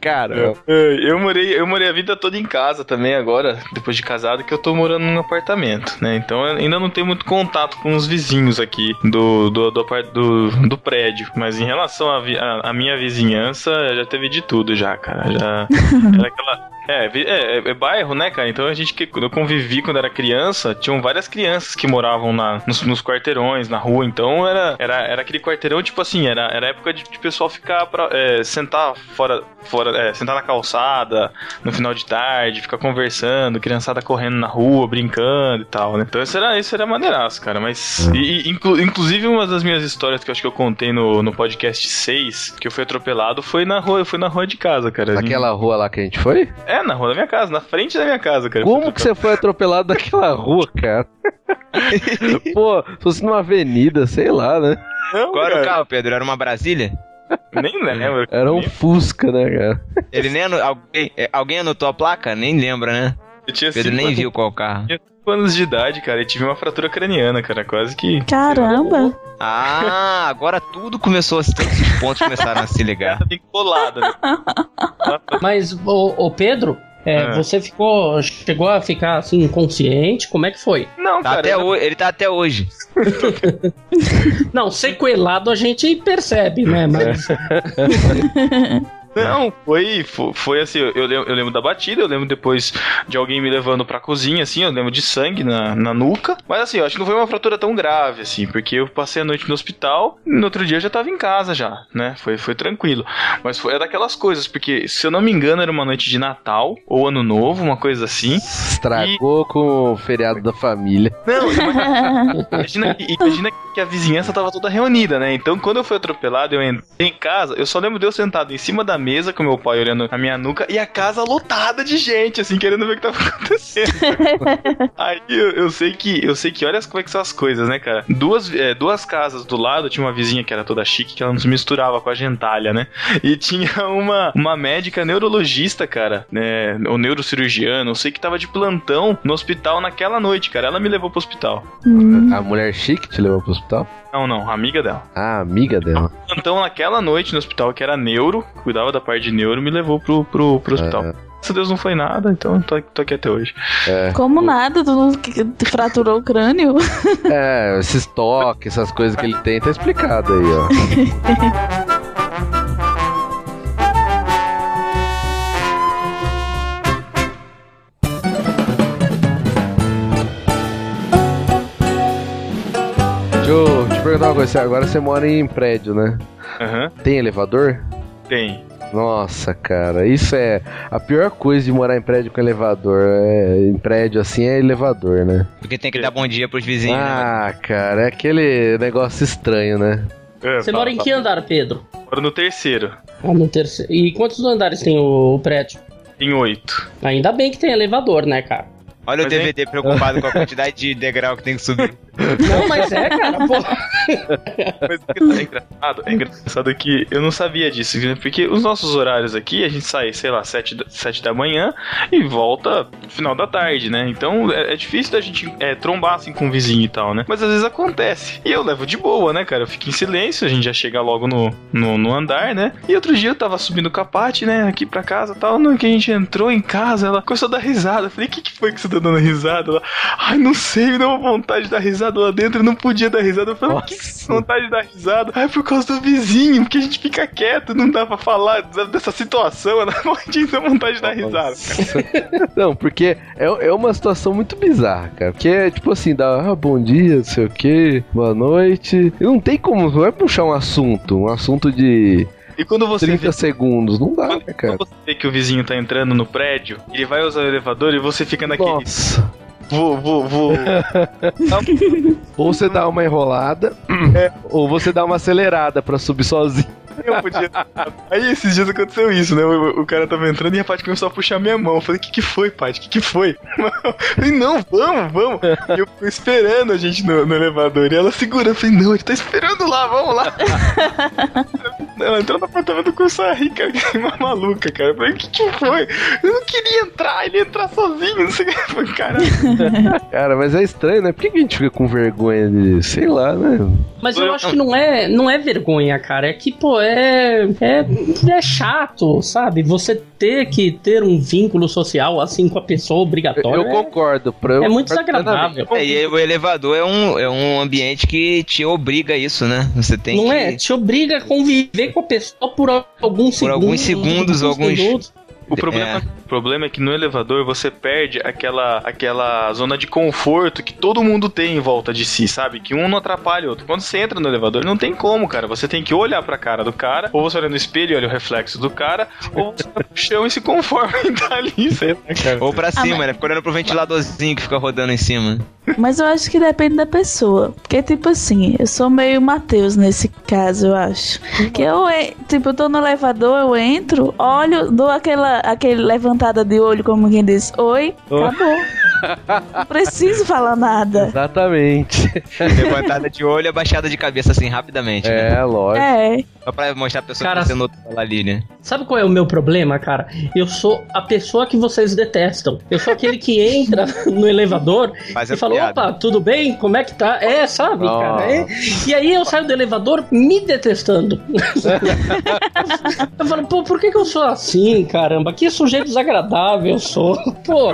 cara, Eu morei, eu morei a vida toda em casa também agora, depois de casado, que eu tô morando num apartamento, né? Então eu ainda não tenho muito contato com os vizinhos aqui do, do, do, do, do prédio. Mas em relação à minha vizinhança, já teve de tudo já, cara. Já era aquela. É, vi- é, é- é bairro, né, cara? Então a gente que quando eu convivi quando era criança, tinham várias crianças que moravam na, nos, nos quarteirões, na rua. Então era, era, era aquele quarteirão, tipo assim, era, era época de, de pessoal ficar pra, é, sentar fora, fora é, sentar na calçada no final de tarde, ficar conversando, criançada correndo na rua, brincando e tal, né? Então isso era, isso era maneiraço, cara. Mas. E, inclu- inclusive, uma das minhas histórias que eu acho que eu contei no, no podcast 6, que eu fui atropelado, foi na rua, foi na rua de casa, cara. naquela rua lá que a gente foi? É, na rua da minha casa, na frente da minha casa, cara. Como que você foi atropelado naquela rua, cara? Pô, se fosse numa avenida, sei lá, né? Não, Qual era o cara, carro, Pedro? Era uma Brasília? Nem lembro. Era um Fusca, né, cara? Ele nem alguém, é, alguém anotou a placa? Nem lembra, né? Eu tinha Pedro cinco nem viu qual carro. Anos de idade, cara, e tive uma fratura craniana, cara, quase que. Caramba! Ah, agora tudo começou, todos os pontos começaram a se ligar. Tá bem colada, né? Mas, ô, ô, Pedro, é, É. você ficou. Chegou a ficar assim, inconsciente? Como é que foi? Não, Tá cara. até eu- hoje, ele tá até hoje. Não, sequelado a gente percebe, né? Mas. Não, foi, foi, foi assim, eu, eu lembro, eu lembro da batida, eu lembro depois de alguém me levando pra cozinha, assim, eu lembro de sangue na, na nuca, mas assim, eu acho que não foi uma fratura tão grave, assim, porque eu passei a noite no hospital, e no outro dia eu já tava em casa já, né, foi, foi tranquilo, mas foi é daquelas coisas, porque se eu não me engano era uma noite de Natal, ou Ano Novo, uma coisa assim, Estragou com o feriado da família. não, imagina, que- imagina que a vizinhança tava toda reunida, né? Então, quando eu fui atropelado, eu entrei em casa, eu só lembro de eu sentado em cima da mesa com meu pai olhando a minha nuca e a casa lotada de gente, assim, querendo ver o que tava acontecendo. Aí eu, eu sei que, eu sei que, olha como é que são as coisas, né, cara? Duas, é, duas casas do lado, tinha uma vizinha que era toda chique, que ela não se misturava com a gentalha, né? E tinha uma, uma médica neurologista, cara, né? Ou neurocirurgiana, não sei que tava de plantão no hospital naquela noite, cara. Ela me levou pro hospital. Hum, A mulher chique te levou pro hospital? Não, não, amiga dela. Ah, amiga dela. Então, naquela noite no hospital, que era neuro, cuidava da parte de neuro, me levou pro, pro, pro hospital. É. Graças a Deus não foi nada, então tô, tô aqui até hoje. Como nada, tu não fraturou o crânio? É, esses toques, essas coisas que ele tem, tá explicado aí, ó. Deixa eu te perguntar uma coisa, agora você mora em prédio, né? Aham, Tem elevador? tem. Nossa, cara, isso é a pior coisa de morar em prédio com elevador. É, em prédio assim é elevador, né? Porque tem que dar bom dia pros vizinhos, né? Ah, cara, é aquele negócio estranho, né? É, Você tá, mora em tá. que andar, Pedro? Moro no terceiro. Ah, no terceiro. E quantos andares tem o, o prédio? Em oito. Ainda bem que tem elevador, né, cara? Olha o hein? DVD preocupado com a quantidade de degrau que tem que subir. Não, mas é, cara, pô. Mas o que é engraçado, é engraçado que eu não sabia disso, né? porque os nossos horários aqui, a gente sai, sei lá, 7 da, 7 da manhã e volta no final da tarde, né? Então é, é difícil da gente é, trombar assim com o vizinho e tal, né? Mas às vezes acontece. E eu levo de boa, né, cara? Eu fico em silêncio, a gente já chega logo no, no, no andar, né? E outro dia eu tava subindo o capate, né, aqui pra casa e tal. No que a gente entrou em casa, ela começou a dar risada. Eu falei, o que, que foi que você dando risada? Ela, ai, não sei, me deu uma vontade de dar risada lá dentro, eu não podia dar risada. Eu falei, o que, vontade de dar risada? Ai, por causa do vizinho, porque a gente fica quieto, não dá pra falar dessa situação, ela não tinha vontade de dar risada. Não, porque é, é uma situação muito bizarra, cara. Porque é tipo assim, dá ah, bom dia, não sei o que, boa noite. E não tem como, não é puxar um assunto, um assunto de E quando você 30 vê, segundos. Não dá, quando, né, cara? quando você vê que o vizinho tá entrando no prédio, ele vai usar o elevador e você fica naquele. Nossa. Vou, vou, vou. Ou você dá uma enrolada, ou você dá uma acelerada pra subir sozinho. Eu podia. Aí esses dias aconteceu isso, né? O, o cara tava entrando e a Paty começou a puxar minha mão. Eu falei, o que que foi, Paty? O que que foi? Eu falei, não, vamos, vamos. E eu fui esperando a gente no, no elevador. E ela segurando. Eu falei, não, ele tá esperando lá, vamos lá. ela entrou no apartamento com a rir, cara. que Uma maluca, cara. Eu falei, o que que foi? Eu não queria entrar, ele ia entrar sozinho. Não sei o que. Eu falei, caralho. Cara, mas é estranho, né? Por que que a gente fica com vergonha de. Sei lá, né? Mas eu acho que não é, não é vergonha, cara. É que, pô, é, é, é chato, sabe? Você ter que ter um vínculo social assim com a pessoa obrigatório. Eu é- concordo. Eu É muito desagradável. É, e o elevador é um, é um ambiente que te obriga a isso, né? Você tem Não que... é? Te obriga a conviver com a pessoa por alguns Por segundos. alguns segundos, alguns- minutos. O problema, o problema é que no elevador você perde aquela, aquela zona de conforto que todo mundo tem em volta de si, sabe? Que um não atrapalha o outro. Quando você entra no elevador, não tem como, cara. Você tem que olhar pra cara do cara, ou você olha no espelho e olha o reflexo do cara, ou você vai pro chão e se conforma em estar ali, sei lá, cara. Ou pra cima, mas- né? Fica olhando pro ventiladorzinho que fica rodando em cima. Mas eu acho que depende da pessoa. Porque, tipo assim, eu sou meio Matheus nesse caso, eu acho. Que eu, tipo, eu tô no elevador, eu entro, olho, dou aquela aquele levantada de olho, como quem diz, oi, acabou. Não preciso falar nada. Exatamente. Levantada de olho e abaixada de cabeça assim, rapidamente. né? É, lógico. É. Só pra mostrar a pessoa Cara, que você notou ali, né? Sabe qual é o meu problema, cara? Eu sou a pessoa que vocês detestam. Eu sou aquele que entra no elevador Faz e fala, piada. opa, tudo bem? Como é que tá? É, sabe, Nossa. cara? É. E aí eu saio do elevador me detestando. eu falo, pô, por que, que eu sou assim, caramba? Que sujeito desagradável eu sou. Pô,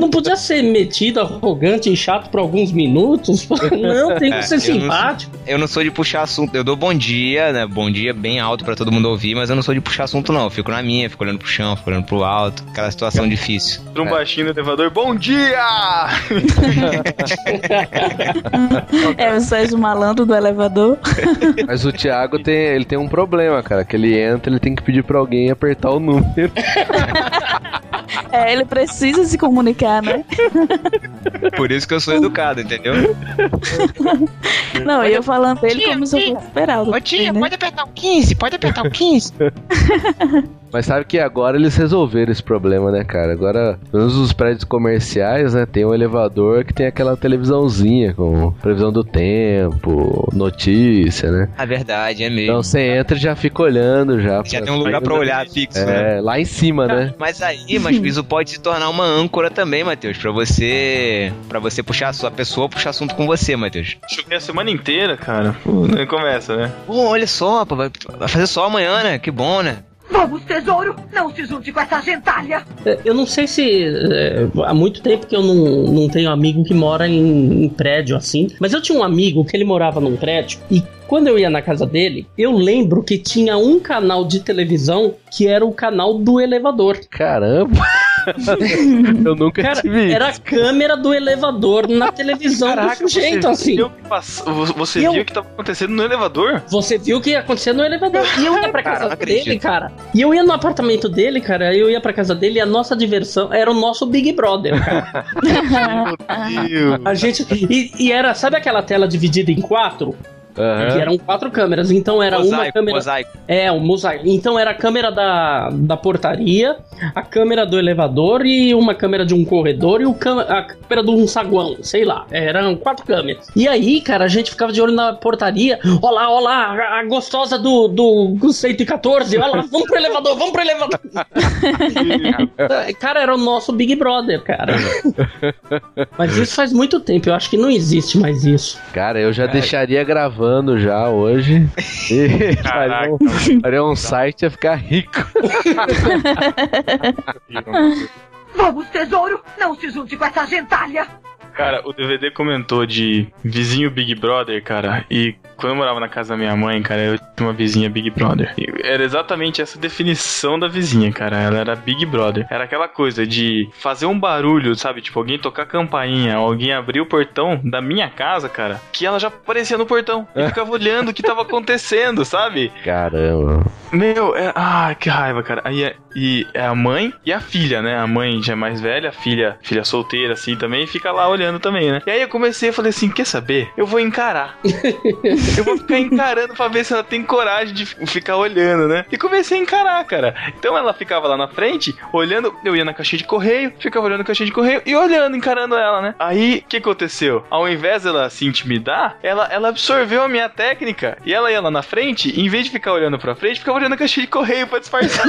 não podia ser metido, arrogante e chato por alguns minutos? Não, tem que É, ser eu não sou- simpático. Eu não sou de puxar assunto. Eu dou bom dia, né? Bom dia bem alto pra todo mundo ouvir, mas eu não sou de puxar assunto, não. Eu fico na minha, fico olhando pro chão, fico olhando pro alto. Aquela situação difícil. Entra um baixinho no elevador, bom dia! É o Sérgio Malandro do elevador. Mas o Thiago tem, ele tem um problema, cara. Que ele entra, ele tem que pedir pra alguém apertar o número. É, ele precisa se comunicar, né? Por isso que eu sou educado, entendeu? Não, e eu falando dele como se eu fosse esperar. Ô tia, pode apertar o 15, pode apertar o 15. Mas sabe que agora eles resolveram esse problema, né, cara? Agora, pelo menos os prédios comerciais, né, tem um elevador que tem aquela televisãozinha com previsão do tempo, notícia, né? A verdade, é mesmo. Então você entra e já fica olhando já. Já tem um lugar pra olhar fixo, né? É, lá em cima, né? Mas aí, mas isso pode se tornar uma âncora também, Matheus, pra você, para você puxar a sua pessoa, puxar assunto com você, Matheus. Chovei a semana inteira, cara. Pô, nem começa, né? Pô, olha só, vai, fazer sol amanhã, né? Que bom, né? Vamos, tesouro! Não se junte com essa gentalha! É, Eu não sei se. é, há muito tempo que eu não, não tenho amigo que mora em, em prédio assim. Mas eu tinha um amigo que ele morava num prédio. E quando eu ia na casa dele, eu lembro que tinha um canal de televisão que era o canal do elevador. Caramba! Eu nunca Cara, tive isso. era a câmera do elevador na televisão do sujeito, assim. viu, que pass- você E eu- viu o que tava acontecendo no elevador? Você viu o que ia acontecer no elevador. E eu ia pra Cara, casa não dele, cara. E eu ia no apartamento dele, cara. Eu ia pra casa dele e a nossa diversão era o nosso Big Brother, cara. Meu Deus. A gente. E, e era, sabe aquela tela dividida em quatro? Aham. Que eram quatro câmeras. Então era uma Mosaico, câmera. mosaico. É, um mosaico. Então era a câmera da, da portaria, a câmera do elevador e uma câmera de um corredor e o cam- a câmera de um saguão, sei lá. Eram quatro câmeras. E aí, cara, a gente ficava de olho na portaria. Ó lá, ó lá, a, a gostosa do, do 114. Ó lá, vamos pro elevador, vamos pro elevador. cara, era o nosso Big Brother, cara. Mas isso faz muito tempo, eu acho que não existe mais isso. Cara, eu já deixaria gravando já hoje. E faria um, faria um site ia ficar rico. Vamos, tesouro! Não se junte com essa gentalha! Cara, o DVD comentou de vizinho Big Brother, cara. E quando eu morava na casa da minha mãe, cara, eu tinha uma vizinha Big Brother. E era exatamente essa definição da vizinha, cara. Ela era Big Brother. Era aquela coisa de fazer um barulho, sabe? Tipo, alguém tocar campainha, alguém abrir o portão da minha casa, cara, que ela já aparecia no portão e ficava olhando o que tava acontecendo, sabe? Caramba. Meu, é... ah, que raiva, cara. Aí é, e é a mãe e a filha, né? A mãe já é mais velha, a filha, filha solteira assim também, fica lá olhando também, né? E aí eu comecei a falei assim, quer saber? Eu vou encarar. eu vou ficar encarando pra ver se ela tem coragem de ficar olhando, né? E comecei a encarar, cara. Então ela ficava lá na frente, olhando, eu ia na caixinha de correio, ficava olhando a caixinha de correio e olhando, encarando ela, né? Aí, o que aconteceu? Ao invés dela se intimidar, ela, ela absorveu a minha técnica e ela ia lá na frente, e em vez de ficar olhando pra frente, ficava olhando a caixinha de correio pra disfarçar.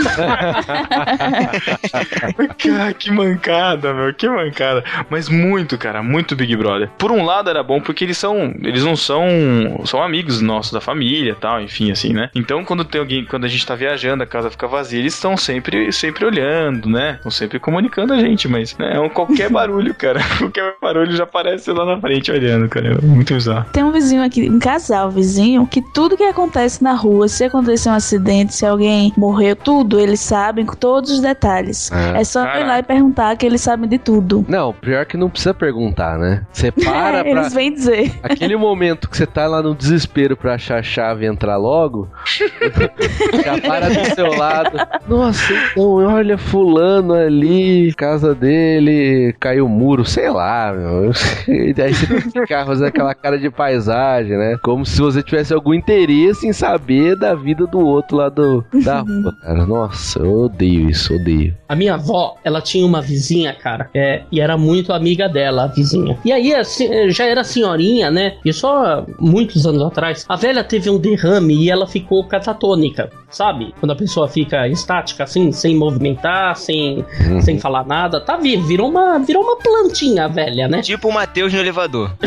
cara, que mancada, meu, que mancada. Mas muito, cara, muito Big Brother. Por um lado era bom porque eles são, eles não são, são amigos nossos da família, tal, enfim, assim, né? Então quando tem alguém, quando a gente tá viajando, a casa fica vazia, eles estão sempre, sempre olhando, né? Estão sempre comunicando a gente, mas né, é um qualquer barulho, cara. Qualquer barulho já aparece lá na frente olhando, cara. É muito bizarro. Tem um vizinho aqui, um casal vizinho, que tudo que acontece na rua, se acontecer um acidente, se alguém morreu, tudo, eles sabem com todos os detalhes. Ah, é só ir lá caraca. e perguntar que eles sabem de tudo. Não, pior que não precisa perguntar, né? Você para pra. eles vêm dizer. Aquele momento que você tá lá no desespero pra achar a chave e entrar logo, já para do seu lado. Nossa, então olha fulano ali, casa dele, caiu o muro, sei lá, meu. E daí você tem que ficar fazendo aquela cara de paisagem, né? Como se você tivesse algum interesse em saber da vida do outro lá do, da rua, cara. Nossa, eu odeio isso, odeio. A minha avó, ela tinha uma vizinha, cara, é, e era muito amiga dela, a vizinha. E aí, assim, já era senhorinha, né? E só muitos anos atrás, a velha teve um derrame e ela ficou catatônica, sabe? Quando a pessoa fica estática, assim, sem movimentar, sem, sem falar nada. Tá vivo, virou uma, virou uma plantinha, velha, né? Tipo o Matheus no elevador.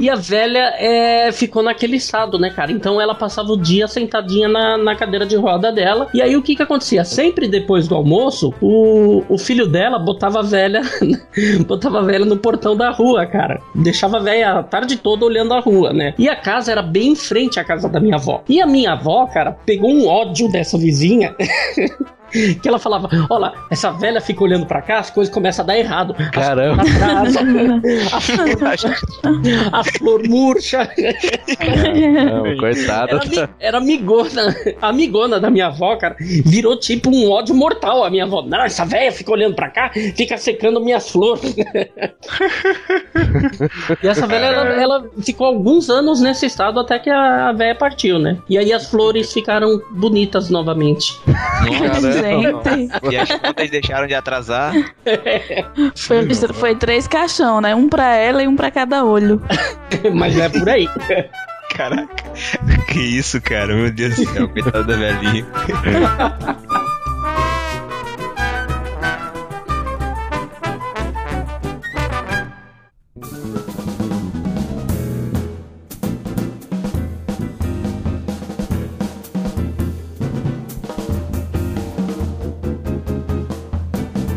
E a velha é, ficou naquele estado, né, cara? Então ela passava o dia sentadinha na, na cadeira de roda dela. E aí o que que acontecia? Sempre depois do almoço, o, o filho dela botava a velha, botava a velha no portão da rua, cara. Deixava a velha a tarde toda olhando a rua, né? E a casa era bem em frente à casa da minha avó. E a minha avó, cara, pegou um ódio dessa vizinha. Que ela falava, olha, essa velha fica olhando pra cá, as coisas começam a dar errado. As Caramba. coisas atrasam, a flor, a flor murcha. Não, coitada. Era, era amigona, amigona da minha avó, cara. Virou tipo um ódio mortal a minha avó. Não, essa velha fica olhando pra cá, fica secando minhas flores. e essa velha, ela, ela ficou alguns anos nesse estado até que a, a velha partiu, né? E aí as flores ficaram bonitas novamente. Gente, E as contas deixaram de atrasar. foi, foi três caixão, né? Um pra ela e um pra cada olho. Mas é por aí. Caraca. Que isso, cara? Meu Deus do céu. Coitado da velhinha.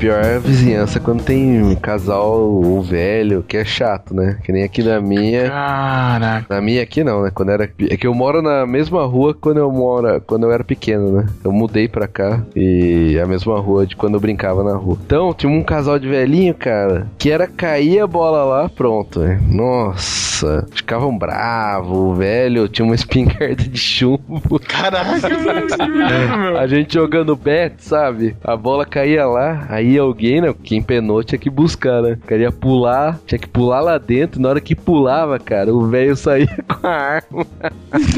Pior é a vizinhança quando tem um casal ou velho, que é chato, né? Que nem aqui na minha. Caraca. Na minha aqui não, né? Quando era é que eu moro na mesma rua quando eu moro, quando eu era pequeno, né? Eu mudei pra cá e a mesma rua de quando eu brincava na rua. Então, tinha um casal de velhinho, cara, que era cair a bola lá, pronto. né? Nossa. Ficavam bravos, o velho tinha uma espingarda de chumbo. Caraca, meu. A gente jogando bet, sabe? A bola caía lá, aí alguém, né? Quem penou tinha que buscar, né? Queria pular, tinha que pular lá dentro. Na hora que pulava, cara, o velho saía com a arma.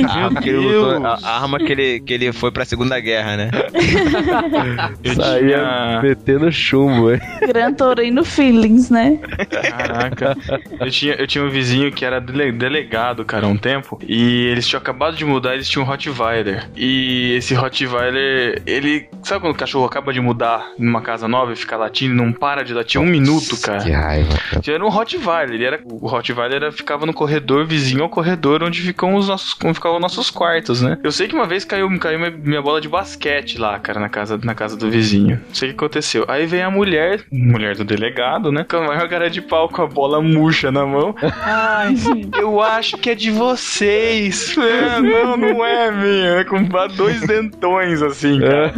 A arma que ele lutou- a- a arma que ele, que ele foi pra Segunda Guerra, né? Eu saía tinha... metendo chumbo, hein? Gran Torino Feelings, né? Caraca. Eu tinha, eu tinha um vizinho que era dele- delegado, cara, um tempo. E eles tinham acabado de mudar, eles tinham um Rottweiler. E esse Rottweiler, ele. Sabe quando o cachorro acaba de mudar numa casa nova e fica latindo não para de latir um minuto, cara? Que raiva. Era um Rottweiler, ele era, o Rottweiler era, ficava no corredor vizinho ao corredor onde ficam os nossos, onde ficavam os nossos quartos, né? Eu sei que uma vez caiu, caiu minha, minha bola de basquete lá, cara, na casa, na casa do vizinho. Não sei o que aconteceu. Aí vem a mulher, mulher do delegado, né? Com a maior cara de pau com a bola murcha na mão. Ai, eu acho que é de vocês. É, não, não é minha. É com dois dentões assim, cara.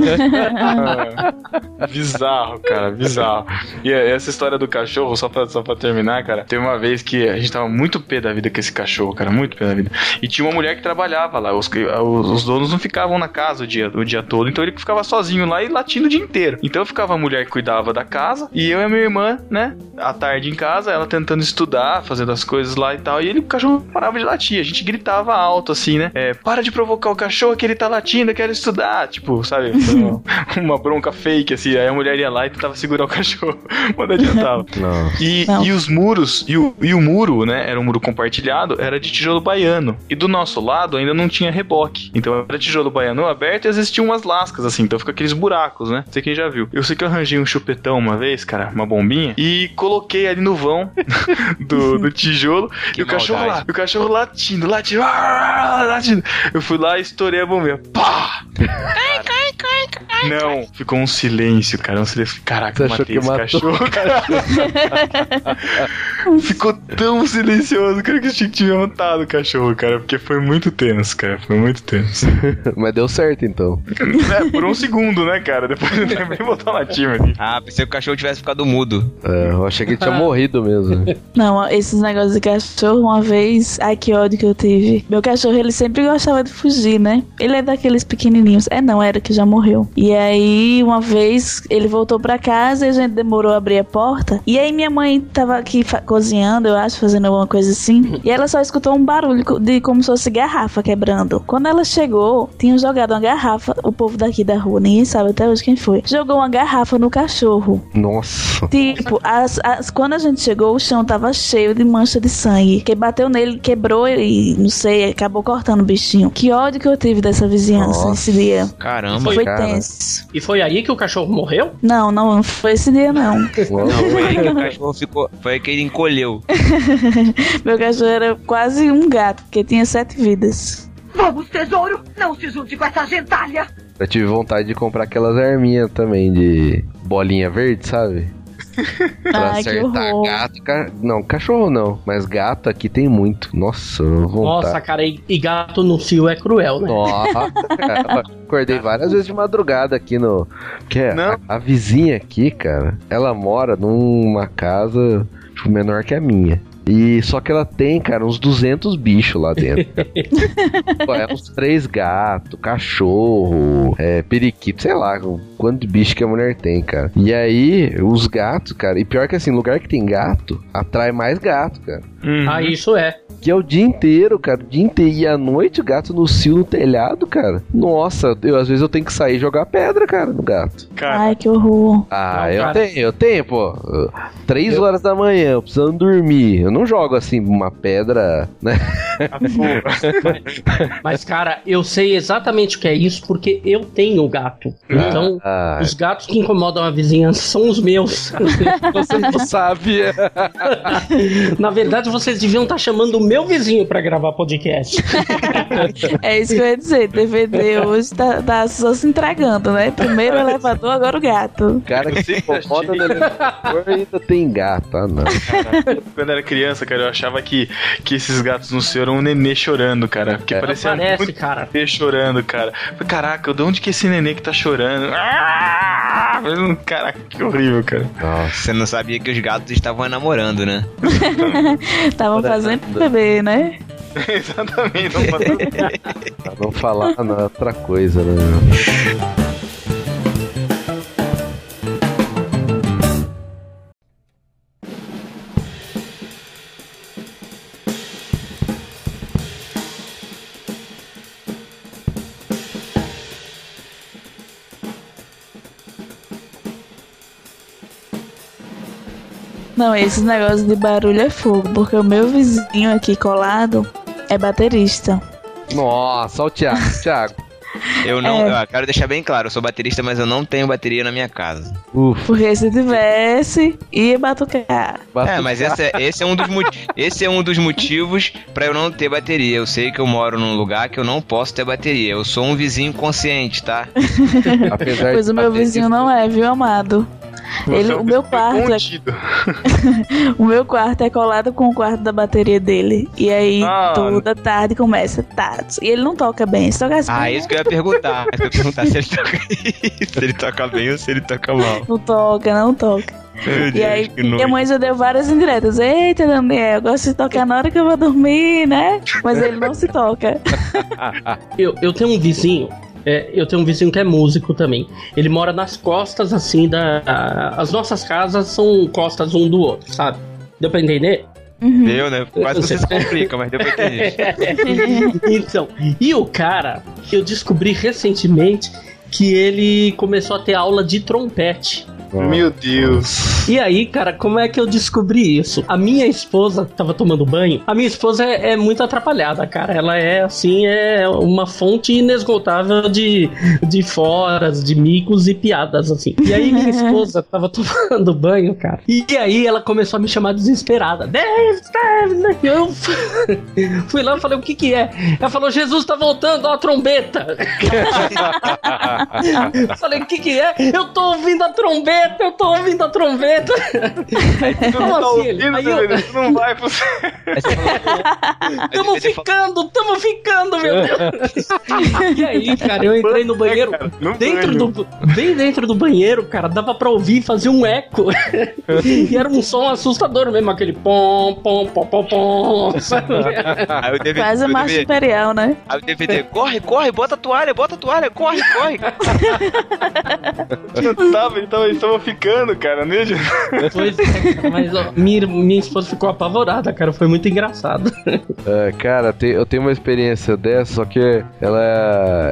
Ah, bizarro, cara, bizarro. E essa história do cachorro, só pra, só pra terminar, cara, teve uma vez que a gente tava muito pé da vida com esse cachorro, cara, muito pé da vida. E tinha uma mulher que trabalhava lá, os, os, os donos não ficavam na casa o dia, o dia todo, então ele ficava sozinho lá e latindo o dia inteiro. Então ficava a mulher que cuidava da casa e eu e a minha irmã, né, à tarde em casa, ela tentando estudar, fazendo as coisas lá e tal, e ele, o cachorro parava de latir. A gente gritava alto assim, né, é, para de provocar o cachorro que ele tá latindo, eu quero estudar, tipo, sabe, uma, uma bronca fake assim. Aí a mulher ia lá e tentava segurar o cachorro, mas não adiantava. Não. E, Não. e os muros, e o, e o muro, né? Era um muro compartilhado, era de tijolo baiano. E do nosso lado ainda não tinha reboque. Então era tijolo baiano aberto e às vezes tinha umas lascas, assim. Então fica aqueles buracos, né? Não sei quem já viu. Eu sei que eu arranjei um chupetão uma vez, cara, uma bombinha, e coloquei ali no vão do, do tijolo. Que e o cachorro lá, e o cachorro latindo, latindo, ah, latindo. Eu fui lá e estourei a bombinha. Pá! Não, ficou um silêncio, cara. Um silêncio. Caraca, Você eu achou matei que esse matou? cachorro, cara. ficou tão silencioso, cara, que eu tinha que ter matado o cachorro, cara. Porque foi muito tenso, cara. Foi muito tenso. Mas deu certo então. é, por um segundo, né, cara? Depois eu lembrei botar uma time ali. Ah, pensei que o cachorro tivesse ficado mudo. É, eu achei que ele tinha morrido mesmo. Não, esses negócios de cachorro, uma vez, ai que ódio que eu tive. Meu cachorro, ele sempre gostava de fugir, né? Ele é daqueles pequenininhos. É, não, era que já morreu. E aí, uma vez, ele voltou pra casa e a gente demorou a abrir a porta. E aí, minha mãe tava aqui cozinhando, eu acho, fazendo alguma coisa assim. E ela só escutou um barulho de como se fosse garrafa quebrando. Quando ela chegou, tinham jogado uma garrafa. O povo daqui da rua, ninguém sabe até hoje quem foi. Jogou uma garrafa no cachorro. Nossa. Tipo, as, as- quando a gente chegou, o chão tava cheio de mancha de sangue. Que bateu nele, quebrou e, não sei, acabou cortando o bichinho. Que ódio que eu tive dessa vizinhança Nossa. nesse dia. Caramba. Foi cara. tenso. E foi aí que o cachorro morreu? Não, não, não foi esse dia, não. Não, foi aí que o cachorro ficou. Foi aí que ele encolheu. Meu cachorro era quase um gato, porque tinha sete vidas. Vamos, tesouro! Não se junte com essa gentalha! Eu tive vontade de comprar aquelas arminhas também de bolinha verde, sabe? Pra Ai, acertar gato. ca- Não, cachorro não. Mas gato aqui tem muito. Nossa, vontade. Nossa, cara, e, e gato no cio é cruel, né? Nossa, cara, acordei várias vezes de madrugada aqui no. Porque a, Não. a vizinha aqui, cara, ela mora numa casa tipo, menor que a minha. E só que ela tem, cara, uns 200 bichos lá dentro. É uns três gatos, cachorro, é, periquito, sei lá, o quanto de bicho que a mulher tem, cara. E aí, os gatos, cara, e pior que assim, lugar que tem gato, atrai mais gato, cara. Uhum. Ah, isso é. Que é o dia inteiro, cara. O dia inteiro. E à noite o gato no cio no telhado, cara. Nossa, eu, às vezes eu tenho que sair e jogar pedra, cara, no gato. Cara, Ai, que horror. Ah, Não, eu cara. tenho, eu tenho, pô. Três Eu- horas da manhã, eu precisando dormir. Eu não jogo assim uma pedra, né? a porra. Mas, cara, eu sei exatamente o que é isso porque eu tenho gato. Então, Ah, os gatos que incomodam a vizinhança são os meus. você não sabe. Na verdade, vocês deviam estar chamando o meu vizinho pra gravar podcast. É isso que eu ia dizer. DVD hoje tá, tá só se entregando, né? Primeiro o elevador, agora o gato. O cara que se incomoda no elevador ainda tem gato. Ah, não. Quando eu era criança, cara, eu achava que, que esses gatos no céu era um nenê chorando, cara. Que É. parecia Parece, muito cara. nenê chorando, cara. Falei, Caraca, de onde que é esse nenê que tá chorando? Ah! Caraca, que horrível, cara. Nossa. Você não sabia que os gatos estavam namorando, né? Estavam fazendo bebê, né? Exatamente. Não pode... Pra não falar na outra coisa, né? Não, esses negócios de barulho é fogo, porque o meu vizinho aqui colado é baterista. Nossa, olha o Thiago. Thiago. Eu não. É. Eu quero deixar bem claro, eu sou baterista, mas eu não tenho bateria na minha casa. Ufa. Porque se tivesse, ia batucar. É, mas esse é, esse é um dos esse é um dos motivos pra eu não ter bateria. Eu sei que eu moro num lugar que eu não posso ter bateria. Eu sou um vizinho consciente, tá? Apesar Pois de o meu vizinho não é, viu, amado? Ele, o meu quarto é, o meu quarto é colado com o quarto da bateria dele. E aí Ah. toda tarde começa tatos. E ele não toca bem. Se tocasse Ah, bem, isso que eu ia perguntar. Eu ia perguntar se ele toca se ele toca bem ou se ele toca mal. não toca, não toca. Meu E Deus, aí, minha mãe já deu várias indiretas. Eita, Daniel, eu gosto de tocar na hora que eu vou dormir, né? Mas ele não se toca. Eu, eu tenho um vizinho. É, eu tenho um vizinho que é músico também. Ele mora nas costas, assim, da. a- as nossas casas são costas um do outro, sabe? Deu pra entender? Deu, né? Quase você se complica, mas deu pra entender. então, e o cara, eu descobri recentemente que ele começou a ter aula de trompete. Meu Deus. E aí, cara, como é que eu descobri isso? A minha esposa tava tomando banho. A minha esposa é, é muito atrapalhada, cara. Ela é, assim, é uma fonte inesgotável de, de foras, de micos e piadas, assim. E aí, minha esposa tava tomando banho, cara. E aí, ela começou a me chamar desesperada. Dave, Dave, eu fui lá e falei, o que que é? Ela falou, Jesus tá voltando, ó a trombeta. falei, o que que é? Eu tô ouvindo a trombeta, eu tô ouvindo a trombeta. Tu Como não tá ouvindo, Aí eu-? Tu não vai pro. Aí Tamo ficando, tamo ficando, meu Deus. E aí, cara, eu entrei no banheiro. Cara, no Dentro do, bem dentro do banheiro, cara, dava pra ouvir fazer um eco. E era um som assustador mesmo, aquele pom, pom, pom, pom, pom. Aí o DVD, Quase a o marcha DVD, imperial, né? aí o DVD, corre, corre, bota a toalha, bota a toalha, corre, corre. Não tava, ele tava, ficando, cara, né? Pois é, mas ó, minha, minha esposa ficou apavorada, cara, foi muito engraçado. É, cara, te- eu tenho uma experiência dessa, só que ela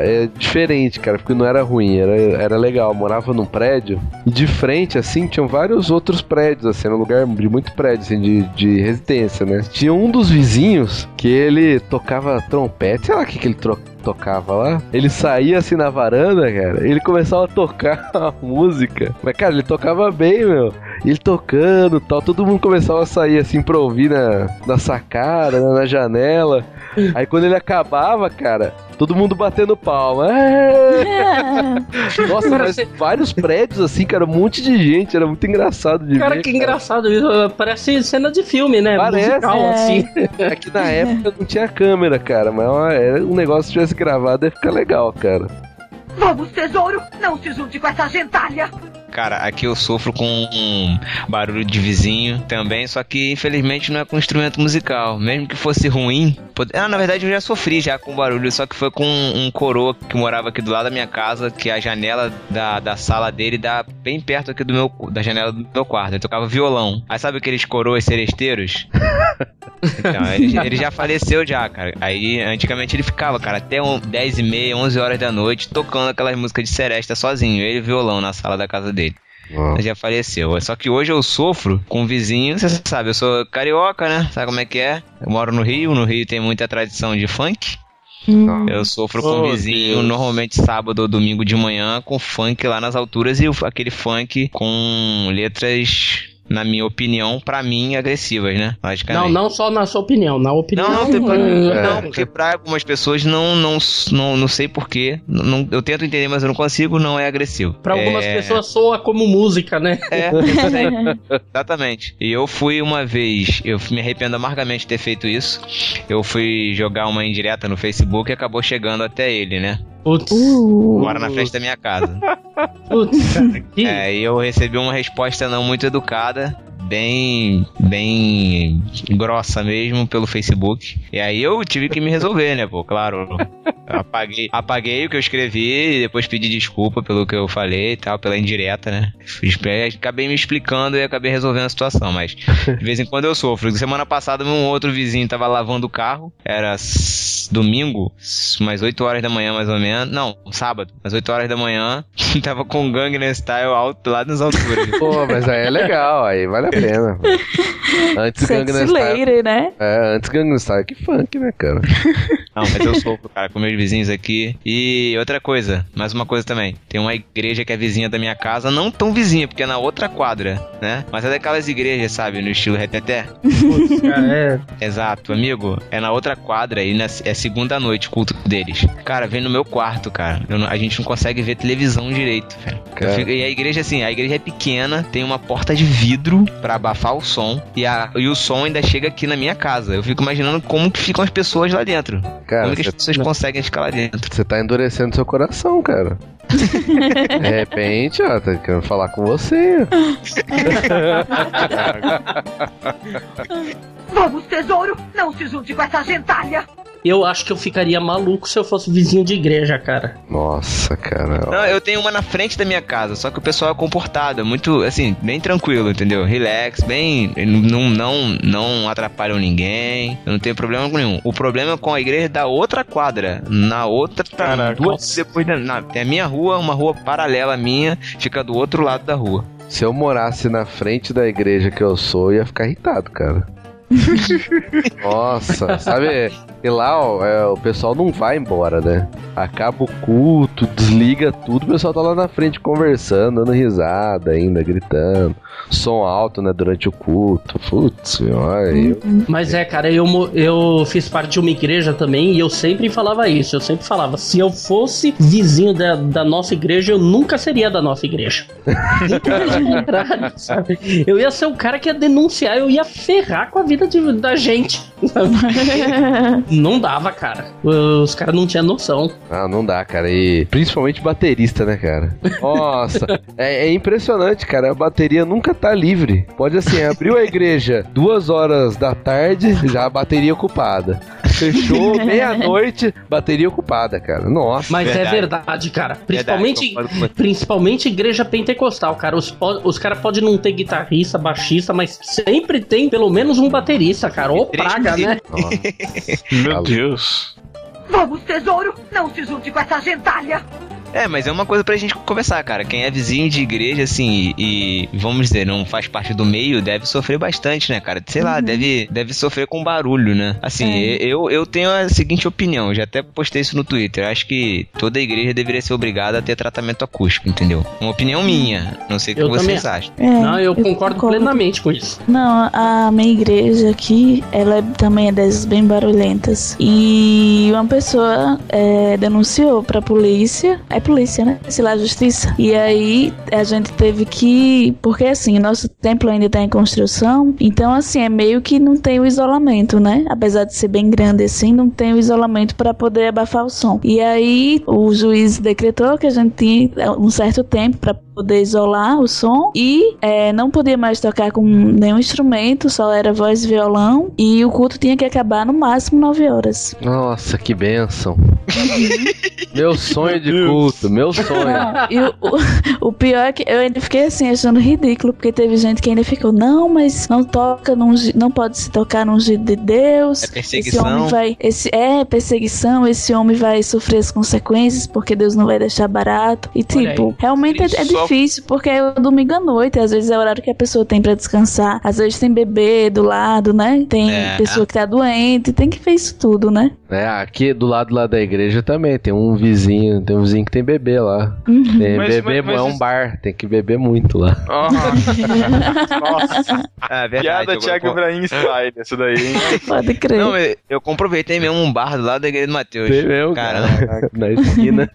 é diferente, cara, porque não era ruim, era, era legal. Eu morava num prédio e de frente, assim, tinham vários outros prédios, assim, era um lugar de muito prédio, assim, de, de residência, né? Tinha um dos vizinhos que ele tocava trompete, sei lá o que, que ele tro- tocava lá. Ele saía assim na varanda, cara, ele começava a tocar a música. Mas, cara, ele tocava bem, meu. E ele tocando e tal, todo mundo começava a sair assim pra ouvir na, na sacada, na, na janela. Aí quando ele acabava, cara, todo mundo batendo palma. É! Nossa, Cara, mas vários prédios assim, cara, um monte de gente, era muito engraçado de Cara, ver. que engraçado isso. Parece cena de filme, né? Parece, Musical, é. assim. É que na época não tinha câmera, cara, mas ó, era um negócio que tivesse gravado ia ficar legal, cara. Vamos, tesouro! Não se junte com essa gentalha! Cara, aqui eu sofro com um barulho de vizinho também, só que infelizmente não é com instrumento musical. Mesmo que fosse ruim. pode- Ah, na verdade eu já sofri já com barulho, só que foi com um coroa que morava aqui do lado da minha casa, que a janela da, da sala dele dá bem perto aqui do meu da janela do meu quarto. Ele tocava violão. Aí sabe aqueles coroas seresteiros? Então, ele, ele já faleceu já, cara. Aí, antigamente ele ficava, cara, até um, 10 e meia, 11 horas da noite, tocando aquelas músicas de seresta sozinho. Ele e violão na sala da casa dele. Ó. Ele já faleceu. Só que hoje eu sofro com um vizinho, você sabe, eu sou carioca, né? Sabe como é que é? Eu moro no Rio, no Rio tem muita tradição de funk. Hum. Eu sofro com Oh, um vizinho, Deus. normalmente sábado ou domingo de manhã, com funk lá nas alturas e aquele funk com letras na minha opinião, pra mim, agressivas, né? Não, Logicamente. não só na sua opinião, na opinião. Não, não tem problema. é, Não, porque pra algumas pessoas não, não, não, não sei porquê. Não, não- eu tento entender, mas eu não consigo, não é agressivo. Pra algumas É- pessoas soa como música, né? É, exatamente. E eu fui uma vez, eu me arrependo amargamente de ter feito isso. Eu fui jogar uma indireta no Facebook e acabou chegando até ele, né? Putz, Uh, Mora na frente da minha casa. putz, cara, que- É, e eu recebi uma resposta não muito educada, bem, bem grossa mesmo pelo Facebook. E aí eu tive que me resolver, né, pô, claro. Apaguei, apaguei o que eu escrevi e depois pedi desculpa pelo que eu falei e tal, pela indireta, né? Acabei me explicando e acabei resolvendo a situação, mas de vez em quando eu sofro. Semana passada um outro vizinho tava lavando o carro, era domingo, umas 8 horas da manhã mais ou menos, não, sábado, umas 8 horas da manhã, tava com Gangnam Style alto lá nas alturas. Pô, mas aí é legal, aí vale a pena. Antes Gangnam Style. né? É, antes Gangnam Style que funk, né, cara? Não, mas eu sofro, cara, com meus vizinhos aqui. E outra coisa, mais uma coisa também. Tem uma igreja que é vizinha da minha casa, não tão vizinha, porque é na outra quadra, né? Mas é daquelas igrejas, sabe, no estilo reteté. putz, cara, é. Exato, amigo. É na outra quadra e na, é segunda noite o culto deles. Cara, vem no meu quarto, cara. Não- a gente não consegue ver televisão direito, velho. Fico- e a igreja, assim, a igreja é pequena, tem uma porta de vidro pra abafar o som. E, a, e o som ainda chega aqui na minha casa. Eu fico imaginando como que ficam as pessoas lá dentro. Cara, como que as pessoas conseguem ficar lá dentro. você tá endurecendo seu coração, cara. De repente, ó, tá querendo falar com você. Vamos, tesouro! Não se junte com essa gentalha! Eu acho que eu ficaria maluco se eu fosse vizinho de igreja, cara. Nossa, cara. Não, eu tenho uma na frente da minha casa, só que o pessoal é comportado, é muito, assim, bem tranquilo, entendeu? Relax, bem. Não, não, não atrapalham ninguém, eu não tenho problema nenhum. O problema é com a igreja da outra quadra, na outra. Caraca. Duas depois da. na- tem a minha rua, uma rua paralela à minha, fica do outro lado da rua. Se eu morasse na frente da igreja que eu sou, eu ia ficar irritado, cara. Nossa, sabe? E lá, ó, é, o pessoal não vai embora, né? Acaba o culto, desliga tudo, o pessoal tá lá na frente conversando, dando risada ainda, gritando. Som alto, né, durante o culto. Putz, olha, eu... Mas é, cara, eu, eu fiz parte de uma igreja também e eu sempre falava isso. Eu sempre falava, se eu fosse vizinho da, da nossa igreja, eu nunca seria da nossa igreja. Contrário, sabe? Eu ia ser o cara que ia denunciar, eu ia ferrar com a vida de- da gente. Não dava, cara. Os caras não tinham noção. Ah, não dá, cara. E principalmente baterista, né, cara? Nossa, é, é impressionante, cara. A bateria nunca tá livre. Pode assim, abriu a igreja duas horas da tarde, já a bateria ocupada. Fechou meia-noite, bateria ocupada, cara. Nossa. Mas é Verdade. verdade, cara. Principalmente, Verdade, principalmente igreja pentecostal, cara. Os, os caras podem não ter guitarrista, baixista, mas sempre tem pelo menos um baterista, cara. Ô praga, né? Meu. Deus. Vamos, tesouro! Não se junte com essa gentalha! É, mas é uma coisa pra gente conversar, cara. Quem é vizinho de igreja, assim, e, vamos dizer, não faz parte do meio, deve sofrer bastante, né, cara? Sei lá, deve, deve sofrer com barulho, né? Assim, É. eu, eu tenho a seguinte opinião, eu já até postei isso no Twitter. Eu acho que toda igreja deveria ser obrigada a ter tratamento acústico, entendeu? Uma opinião minha. Não sei o que Eu vocês também acham. É, Não, eu, concordo, plenamente com isso. Não, a minha igreja aqui, ela é- também é dessas bem barulhentas. E uma pessoa é, denunciou pra polícia. É polícia, né? Sei lá, justiça. E aí a gente teve que. Porque assim, nosso templo ainda tá em construção. Então, assim, é meio que não tem o isolamento, né? Apesar de ser bem grande assim, não tem o isolamento pra poder abafar o som. E aí o juiz decretou que a gente tinha um certo tempo pra poder isolar o som e é, não podia mais tocar com nenhum instrumento, só era voz e violão e o culto tinha que acabar no máximo 9 horas. Nossa, que benção. meu sonho de culto, meu sonho. E o, o, o pior é que eu ainda fiquei assim achando ridículo, porque teve gente que ainda ficou, não, mas não toca, num não pode se tocar num jeito de Deus. É Esse perseguição. homem vai. Esse, é perseguição, esse homem vai sofrer as consequências porque Deus não vai deixar barato. E Olha tipo, aí. realmente é, é Só difícil, porque é o domingo à noite, às vezes é o horário que a pessoa tem pra descansar, às vezes tem bebê do lado, né? Tem É. pessoa que tá doente, tem que ver isso tudo, né? É, aqui do lado lá da igreja também tem um vizinho, tem um vizinho que tem bebê lá. Uhum. Tem Mas- bebê, mas- mas é um isso- bar, tem que beber muito lá. Nossa, Ah, verdade. piada Thiago pô, Ibrahim style, essa daí, hein? Pode crer. Não, eu, eu comproveitei mesmo um bar do lado da igreja do Mateus. Tem mesmo, Cara, cara, na esquina.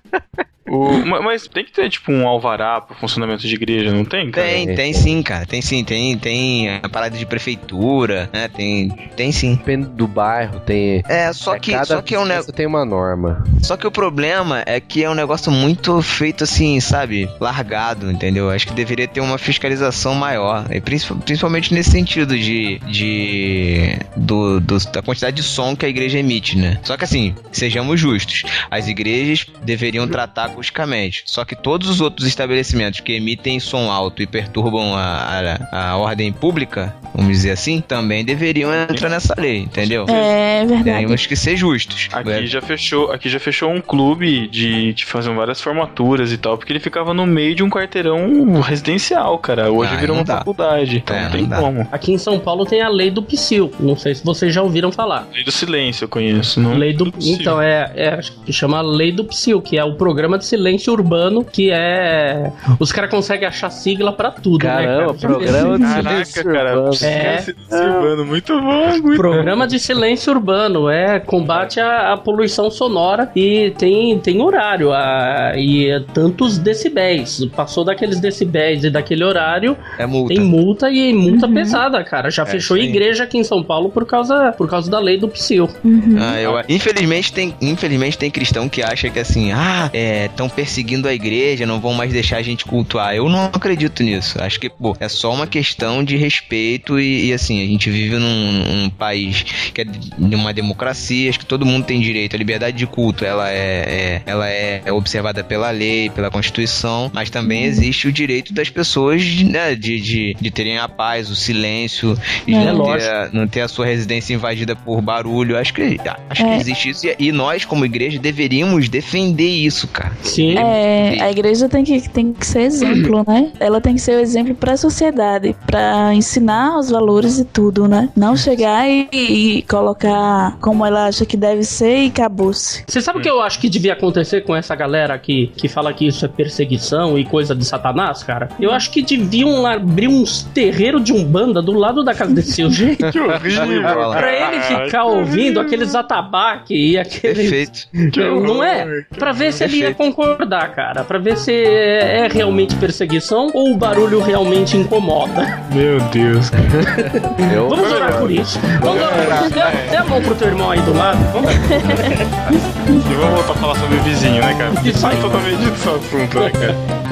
O- ma- mas tem que ter, tipo, um alvará pro funcionamento de igreja, não tem, cara? Tem, tem sim, cara. Tem sim, tem, tem a parada de prefeitura, né? Tem, tem sim. Depende do bairro, tem. É, só é, que, cada só que é um vizinhança tem uma norma. Só que o problema é que é um negócio muito feito assim, sabe? Largado, entendeu? Acho que deveria ter uma fiscalização maior. E princip- principalmente nesse sentido de. de do, do- da quantidade de som que a igreja emite, né? Só que assim, sejamos justos. As igrejas deveriam tratar acusticamente. Só que todos os outros estabelecimentos que emitem som alto e perturbam a, a, a ordem pública, vamos dizer assim, também deveriam entrar nessa lei, entendeu? É verdade. Temos que ser justos. Aqui já fechou, aqui já fechou um clube de, de fazer várias formaturas e tal, porque ele ficava no meio de um quarteirão residencial, cara. Hoje Ah, virou uma dá. faculdade, então É, não tem não como. Aqui em São Paulo tem a lei do psil. Não sei se vocês já ouviram falar. Lei do silêncio eu conheço, não? Lei do, possível. então, é, é, acho que chama Lei do Psil, que é o programa de silêncio urbano, que é. Os caras conseguem achar sigla pra tudo, Caramba, né, cara? programa de Caraca, silêncio cara. urbano. É. Silvano, muito bom, muito Programa de silêncio urbano, é combate à, poluição sonora e tem, tem horário, a, e é tantos decibéis. Passou daqueles decibéis e daquele horário, É multa. tem multa e multa Uhum. pesada, cara. Já É, fechou aí. igreja aqui em São Paulo por causa, por causa da lei do psil. Uhum. Ah, eu- infelizmente tem, infelizmente tem cristão que acha que assim, ah, estão perseguindo a igreja, não vão mais deixar a gente cultuar. Eu não acredito nisso. Acho que, pô, é só uma questão de respeito e, e, assim, a gente vive num, num país que é de uma democracia, acho que todo mundo tem direito. A liberdade de culto, ela é, é- ela é, é observada pela lei, pela Constituição, mas também existe o direito das pessoas, né, de, de, de terem a paz, o silêncio, e É, não, lógico. ter, a- não ter a sua residência invadida por barulho. Acho que, acho que É. existe isso. E, e nós, como igreja, deveríamos defender isso, cara. Sim. É, a igreja tem que, tem que ser exemplo, né? Ela tem que ser o exemplo pra sociedade, pra ensinar os valores e tudo, né? Não chegar e, e colocar como ela acha que deve ser e acabou-se. Você sabe o que eu acho que devia acontecer com essa galera que, que fala que isso é perseguição e coisa de satanás, cara? Eu acho que deviam abrir uns terreiros de umbanda do lado da casa desse sujeito. Que horrível. pra ele ficar ouvindo aqueles atabaque e aqueles. Perfeito. Não é? Pra ver se ele ia concordar, cara. Pra ver se é é realmente perseguição ou o barulho realmente incomoda. Meu Deus. Eu, Vamos orar por isso. Vamos orar por isso. Dê, a mão pro teu irmão aí do lado. Vamos. E vamos voltar a falar sobre o vizinho, né, cara? Isso aí. Sai totalmente desse assunto, né, cara?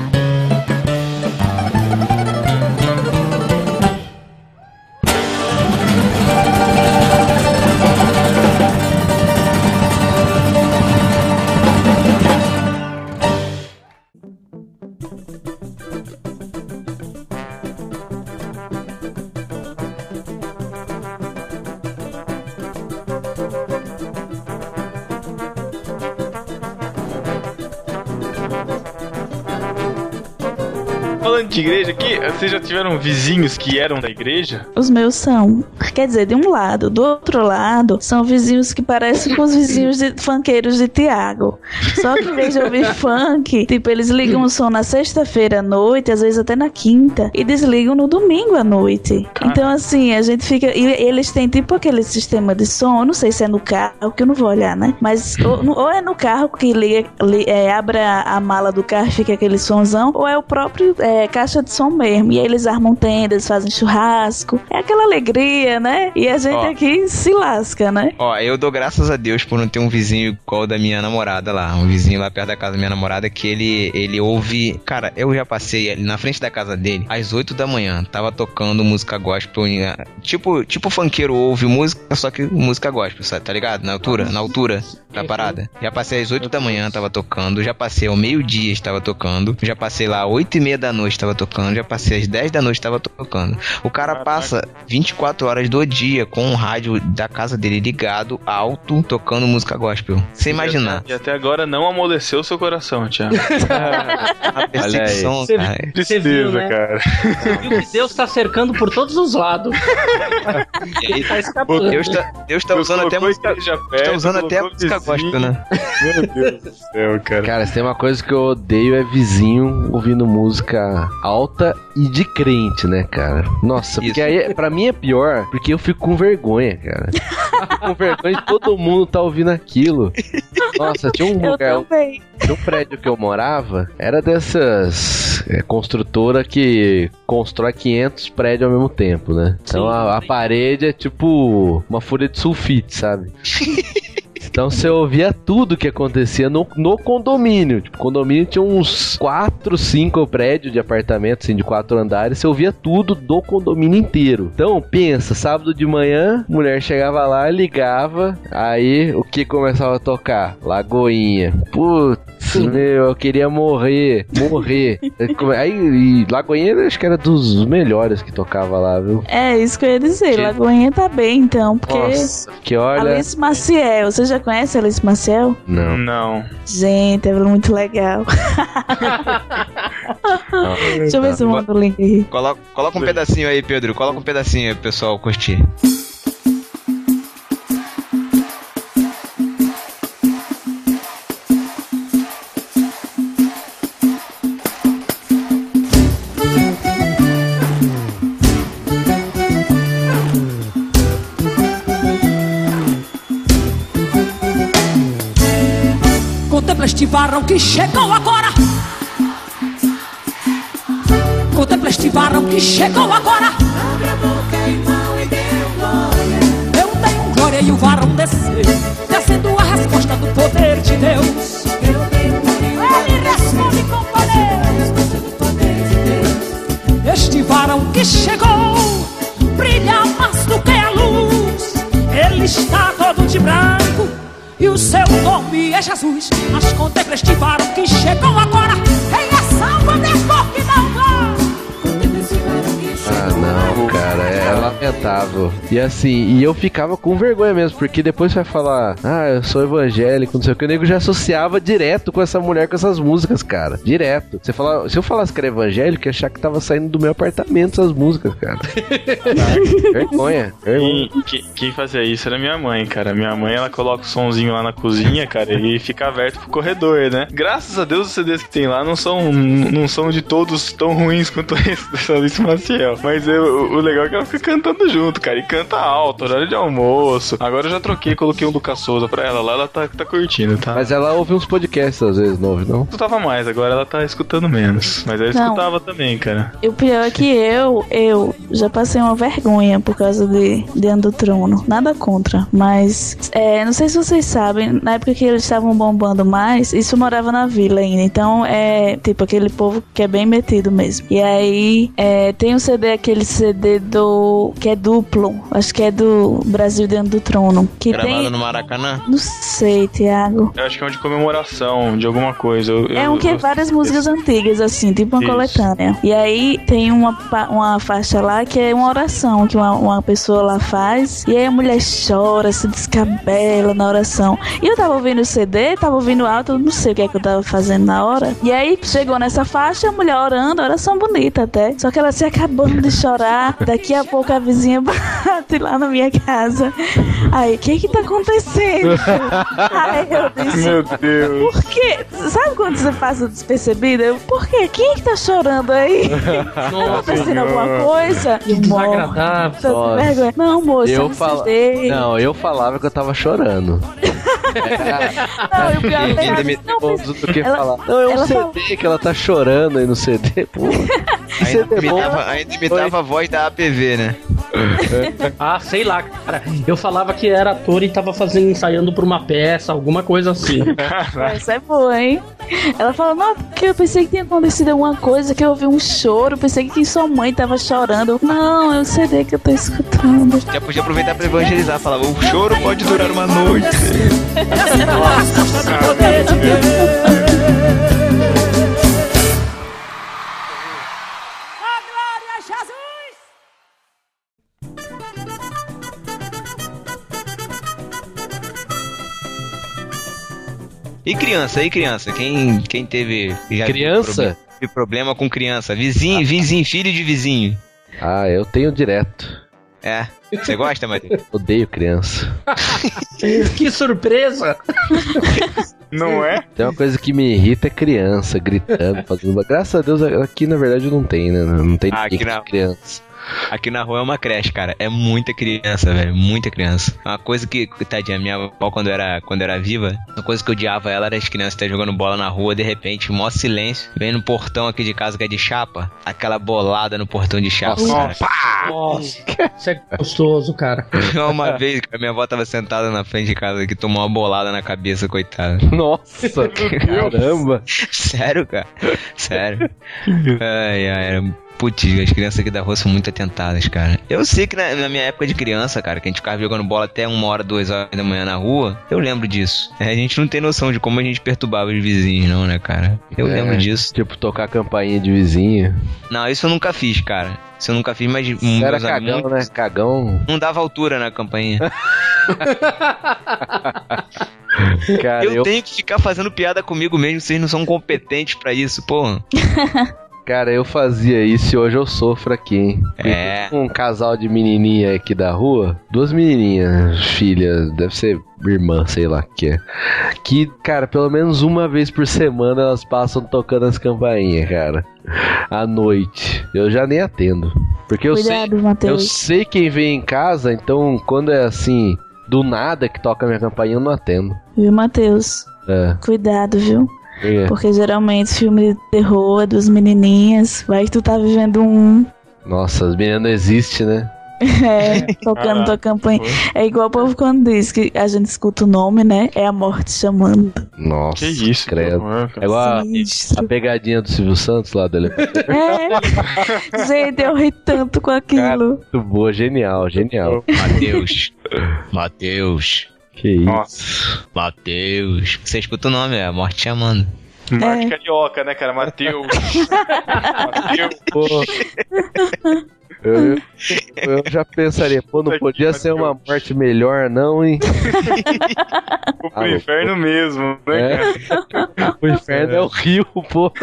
Vocês já tiveram vizinhos que eram da igreja? Os meus são. Quer dizer, de um lado. Do outro lado, são vizinhos que parecem com os vizinhos de funkeiros de Tiago. Só que em vez de ouvir funk, tipo, eles ligam o som na sexta-feira à noite, às vezes até na quinta, e desligam no domingo à noite. Então, assim, a gente fica. E eles têm tipo aquele sistema de som, não sei se é no carro, que eu não vou olhar, né? Mas ou, ou é no carro que liga, li- é, abre a, a mala do carro e fica aquele sonzão, ou é o próprio é, caixa de som mesmo. E aí eles armam tendas, fazem churrasco. É aquela alegria, né? E a gente Ó. aqui se lasca, né? Ó, eu dou graças a Deus por não ter um vizinho igual o da minha namorada lá. Um vizinho lá perto da casa da minha namorada que ele, ele ouve. Cara, eu já passei ali na frente da casa dele às 8 da manhã. Tava tocando música gospel. em- Tipo, tipo funkeiro ouve música, só que música gospel, sabe? Tá ligado? Na altura, na altura da parada. Já passei às 8 da manhã, tava tocando. Já passei ao meio-dia, estava tocando. Já passei lá às 8 e meia da noite, estava tocando. Já passei você, às 10 da noite tava tocando. O cara Caraca. passa 24 horas do dia com o rádio da casa dele ligado, alto, tocando música gospel. Sem imaginar. E até agora não amoleceu seu coração, Thiago. A perseguição, Você- cara. Você viu, né? cara. Viu que Deus tá cercando por todos os lados. Aí, Tá escapando. Deus tá, Deus tá Deus usando até música. Tá usando até música gospel, né? Meu Deus do céu, cara. Cara, se tem uma coisa que eu odeio é vizinho ouvindo música alta e de crente, né, cara? Nossa, porque Isso. aí pra mim é pior, porque eu fico com vergonha, cara. Fico com vergonha de todo mundo tá ouvindo aquilo. Nossa, tinha um Eu lugar, também. tinha um prédio que eu morava, era dessas é, construtora que constrói 500 prédios ao mesmo tempo, né? Então Sim. a, a parede é tipo uma folha de sulfite, sabe? Então você ouvia tudo que acontecia no, no condomínio. Tipo, condomínio tinha uns 4, 5 prédios de apartamentos, assim, de quatro andares. Você ouvia tudo do condomínio inteiro. Então, pensa, sábado de manhã, mulher chegava lá, ligava. Aí, o que começava a tocar? Lagoinha. Meu, eu queria morrer. Morrer. aí, e Lagoinha, acho que era dos melhores que tocava lá, viu? É isso que eu ia dizer. Que- Lagoinha tá bem, então. Porque Nossa, que olha. Alice Maciel, você já conhece a Alice Maciel? Não. Não. Gente, ela é muito legal. Deixa eu ver se eu mando o link aí. Coloca, coloca um pedacinho aí, Pedro. Coloca um pedacinho aí, pessoal curtir. Este varão que chegou agora. Contempla este varão que chegou agora. Eu tenho glória e o varão desceu, descendo a resposta do poder de Deus. Ele responde com poder. Este varão que chegou brilha mais do que a luz. Ele está todo de branco e o seu nome é Jesus. Mas contempla este varão que chegou agora em ação, Vanderbilt Não, cara, é lamentável. E assim, e eu ficava com vergonha mesmo, porque depois você vai falar, ah, eu sou evangélico, não sei o que, o nego já associava direto com essa mulher, com essas músicas, cara. Direto. Você fala, se eu falasse que era evangélico, ia achar que tava saindo do meu apartamento essas músicas, cara. Vergonha, vergonha. Quem, fazia isso era minha mãe, cara. Minha mãe, ela coloca o somzinho lá na cozinha, cara, e fica aberto pro corredor, né? Graças a Deus, os CDs que tem lá não são, não são de todos tão ruins quanto esse dessa Alice Maciel. Mas eu- o, legal é que ela fica cantando junto, cara. E canta alto, horário de almoço. Agora eu já troquei, coloquei um do Souza pra ela lá, ela tá, tá curtindo, tá? Mas ela ouve uns podcasts às vezes, não ouve, não? escutava mais, agora ela tá escutando menos. Mas eu Não. escutava também, cara. E o pior é que eu, eu já passei uma vergonha por causa de Diante do Trono. Nada contra, mas é, não sei se vocês sabem, na época que eles estavam bombando mais, isso morava na vila ainda. Então é tipo aquele povo que é bem metido mesmo. E aí é, tem um CD, aquele CD do. que é duplo, acho que é do Brasil Diante do Trono. Que Gravado tem. no Maracanã. Não sei, Thiago. Eu acho que é um de comemoração de alguma coisa. Eu- É eu- um que é eu- várias músicas antigas, assim, tipo uma Isso. coletânea. E aí tem uma, uma faixa lá que é uma oração que uma, uma pessoa lá faz. E aí a mulher chora, se descabela na oração. E eu tava ouvindo o CD, tava ouvindo alto, eu não sei o que é que eu tava fazendo na hora. E aí chegou nessa faixa, a mulher orando, oração bonita até. Só que ela se acabando de chorar. Daqui a pouco a vizinha bate lá na minha casa. Aí, o que que tá acontecendo? aí eu disse, Meu Deus. por quê? Sabe quando você passa despercebida? Eu, por quê? Quem é que tá chorando aí? Tá acontecendo alguma coisa? Que desagradável. Tô com Nossa. vergonha. Não, moça, Eu. Não, eu falava que eu tava chorando. Não, e o pior é me- não, Pouso do que Ela- falar. Não, é um ela CD fala- que ela tá chorando aí no CD, pô. Ainda CD bom. imitava, ainda imitava a voz da APV, né? Ah, sei lá, cara. Eu falava que era ator e tava fazendo, ensaiando pra uma peça, alguma coisa assim. Essa é boa, hein? Ela falou, não, porque eu pensei que tinha acontecido alguma coisa, que eu ouvi um choro, pensei que sua mãe tava chorando. Eu, Não, é o CD que eu tô escutando. Já podia aproveitar pra evangelizar. Falava, o choro pode durar uma noite. Essa voz custa pra poder ver. A glória a Jesus! E criança, e criança? Quem, quem teve. criança? Teve problema com criança. Vizinho, vizinho, filho de vizinho. Ah, eu tenho direto. É. Você gosta, Matheus? Odeio criança. que surpresa! Não é? Tem uma coisa que me irrita é criança gritando, fazendo. Graças a Deus aqui na verdade não tem, né? Não tem Ah, ninguém aqui não. criança. Aqui na rua é uma creche, cara. É muita criança, velho. Muita criança. Uma coisa que, tadinha, minha avó, quando era, quando era viva, uma coisa que eu odiava ela era as crianças estarem jogando bola na rua, de repente, mó silêncio. Vem no portão aqui de casa que é de chapa, aquela bolada no portão de chapa. cara. Nossa, isso é gostoso, cara. Uma vez, cara, minha avó tava sentada na frente de casa que tomou uma bolada na cabeça, coitada. Nossa, caramba. Sério, cara? Sério. Ai, ai, era. Putz, as crianças aqui da rua são muito atentadas, cara. Eu sei que na, na minha época de criança, cara, que a gente ficava jogando bola até uma hora, duas horas da manhã na rua, eu lembro disso. É, a gente não tem noção de como a gente perturbava os vizinhos, não, né, cara? Eu É. lembro disso. Tipo, tocar campainha de vizinho. Não, isso eu nunca fiz, cara. Isso eu nunca fiz, mas Era meus cagão, amigos né? Cagão. não dava altura na campainha. Cara, eu, eu, tenho que ficar fazendo piada comigo mesmo, vocês não são competentes pra isso, porra. cara, eu fazia isso e hoje eu sofro aqui, hein? É. Um casal de menininha aqui da rua, duas menininhas, filhas, deve ser irmã, sei lá o que é. Que, cara, pelo menos uma vez por semana elas passam tocando as campainhas, cara. À noite. Eu já nem atendo. Porque eu sei, Cuidado, eu sei quem vem em casa, então quando é assim, do nada que toca a minha campainha, eu não atendo. Viu, Matheus? É. Cuidado, viu? É. Porque geralmente filme de terror é dos menininhas. Vai que tu tá vivendo um. Nossa, as meninas não existem, né? É, tocando tua campanha. É igual o povo quando diz que a gente escuta o nome, né? É a morte chamando. Nossa, Que isso, credo. É igual a, pegadinha do Silvio Santos lá do elefante. É. Gente, eu ri tanto com aquilo. Muito boa, genial, genial. Mateus. Mateus. Que isso. Nossa. Mateus. Você escuta o nome, é a morte chamando. Marte carioca, né, cara? Matheus. Matheus. Pô. Eu, eu já pensaria, pô, não podia ser uma morte melhor, não, hein? Vou pro inferno mesmo, né, É. cara? O inferno é o rio, pô.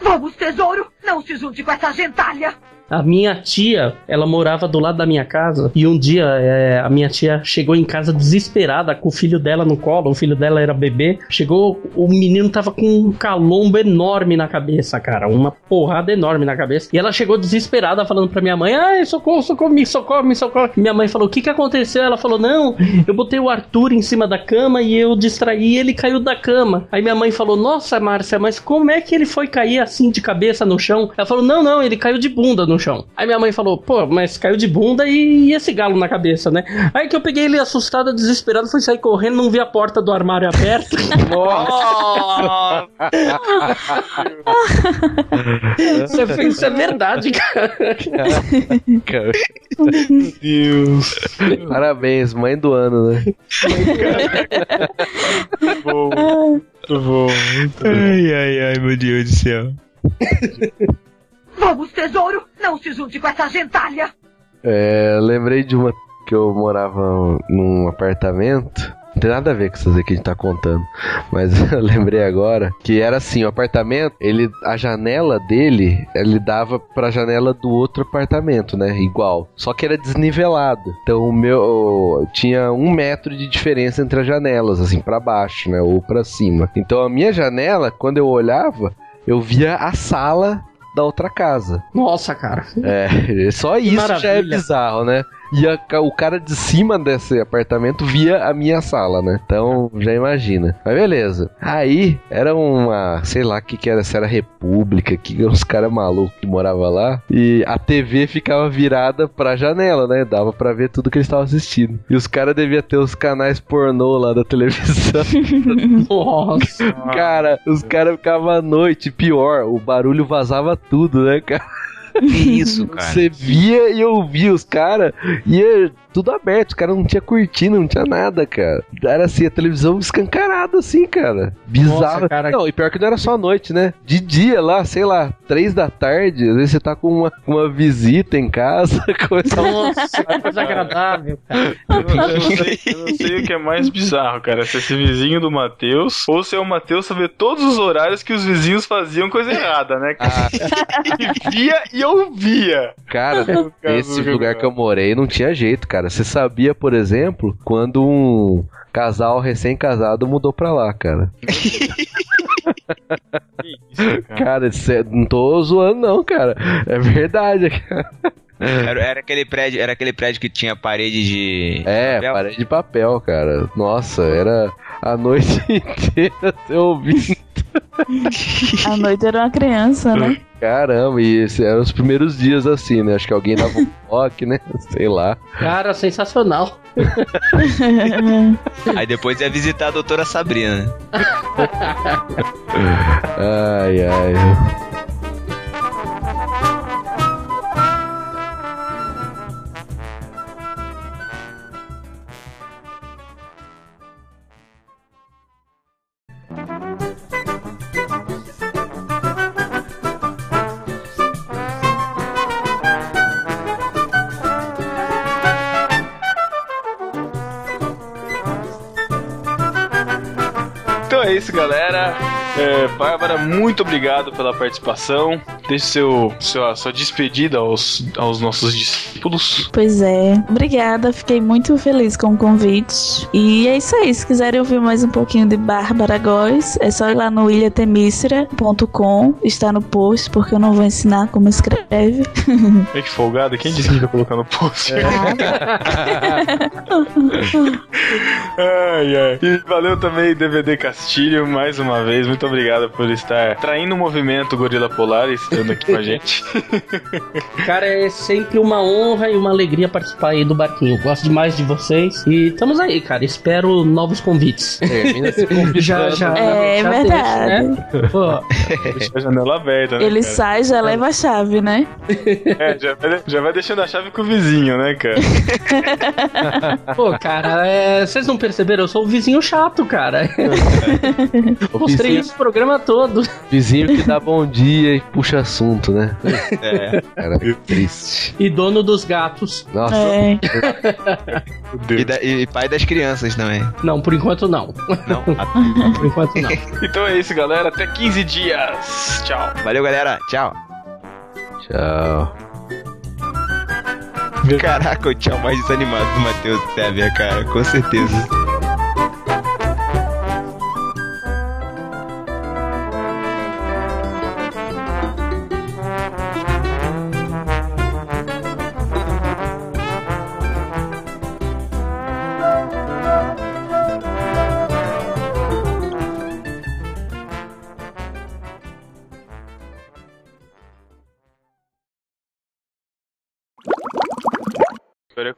Vamos, tesouro! Não se junte com essa gentalha! A minha tia, ela morava do lado da minha casa e um dia é, a minha tia chegou em casa desesperada com o filho dela no colo. O filho dela era bebê. Chegou, o menino tava com um calombo enorme na cabeça, cara, uma porrada enorme na cabeça. E ela chegou desesperada falando pra minha mãe: "Ai, socorro, socorro, me socorre, me socorre". Minha mãe falou: "O que que aconteceu?" Ela falou: "Não, eu botei o Arthur em cima da cama e eu distraí e ele caiu da cama". Aí minha mãe falou: "Nossa, Márcia, mas como é que ele foi cair assim de cabeça no chão?" Ela falou: "Não, não, ele caiu de bunda no chão". Aí minha mãe falou: "Pô, mas caiu de bunda e, e esse galo na cabeça, né?" Aí que eu peguei ele assustado, desesperado, fui sair correndo, não vi a porta do armário aberta. isso, é, isso é verdade, cara. Deus. Parabéns, mãe do ano, né? Muito bom. Muito bom. Ai, ai, ai, meu Deus do céu. Vamos, tesouro! Não se junte com essa gentalha! É, lembrei de uma que eu morava num apartamento. Não tem nada a ver com essas aí que a gente tá contando. Mas eu lembrei agora que era assim, o apartamento, ele a janela dele, ele dava pra janela do outro apartamento, né? Igual. Só que era desnivelado. Então o meu tinha um metro de diferença entre as janelas, assim, pra baixo, né? Ou pra cima. Então a minha janela, quando eu olhava, eu via a sala da outra casa. Nossa, cara. É, só isso já é bizarro, né? E a o cara de cima desse apartamento via a minha sala, né? Então, já imagina. Mas beleza. Aí, era uma, sei lá o que que era, se era República, que eram uns caras malucos que moravam lá. E a TV ficava virada pra janela, né? Dava pra ver tudo que eles estavam assistindo. E os caras deviam ter os canais pornô lá da televisão. Nossa. cara, os caras ficavam à noite, pior, o barulho vazava tudo, né, cara? Que isso, cara? Você via e ouvia os caras, ia tudo aberto, os caras não tinha cortina, não tinha nada, cara. Era assim, a televisão escancarada, assim, cara. Bizarro. Nossa, cara. Não, e pior que não era só à noite, né? De dia lá, sei lá, três da tarde, às vezes você tá com uma, uma visita em casa, coisa Nossa, coisa agradável, cara. Eu, eu não sei, eu não sei o que é mais bizarro, cara. Se é esse vizinho do Matheus, ou se é o Matheus saber todos os horários que os vizinhos faziam coisa errada, né? cara? E via e ouvia. Cara, esse lugar que eu morei não tinha jeito, cara. Você sabia, por exemplo, quando um casal recém-casado mudou pra lá, cara. Isso, cara? Cara, não tô zoando, não, cara. É verdade, cara. Era, era aquele prédio, era aquele prédio que tinha parede de. É, papel? parede de papel, cara. Nossa, era a noite inteira você ouvindo. A noite era uma criança, né? Caramba, e esses eram os primeiros dias assim, né? Acho que alguém dava um toque, né? Sei lá. Cara, sensacional. Aí depois ia visitar a doutora Sabrina. Ai, ai. Isso, galera. É, Bárbara, muito obrigado pela participação. Deixe seu, sua despedida aos, aos nossos discípulos. Pois é. Obrigada, fiquei muito feliz com o convite. E é isso aí. Se quiserem ouvir mais um pouquinho de Bárbara Góes, é só ir lá no ilhatemícera.com. Está no post, porque eu não vou ensinar como escreve. É que folgado, quem disse que ia colocar no post? ai, ai. E valeu também, DVD Castilho, mais uma vez. Muito obrigado por estar traindo o movimento Gorila Polar e estando aqui com a gente. Cara, é sempre uma honra e uma alegria participar aí do barquinho. Gosto demais de vocês. E estamos aí, cara. Espero novos convites. Termina se. Já, já. É já verdade. deixa, né? Pô, Deixa a janela aberta, né? Ele cara? sai, já leva a chave, né? É, já, vai, já vai deixando a chave com o vizinho, né, cara? pô, cara, é, vocês não perceberam? Eu sou o vizinho chato, cara. Mostrei isso o programa todo. vizinho que dá bom dia e puxa assunto, né? É. Cara, triste. E dono dos gatos. Nossa, É. E, da- e pai das crianças também. Não, por enquanto não. Não? Por enquanto não. Então é isso, galera. Até 15 dias. Tchau. Valeu, galera. Tchau. tchau. Caraca, o tchau mais desanimado do Matheus Tevia, cara. Com certeza.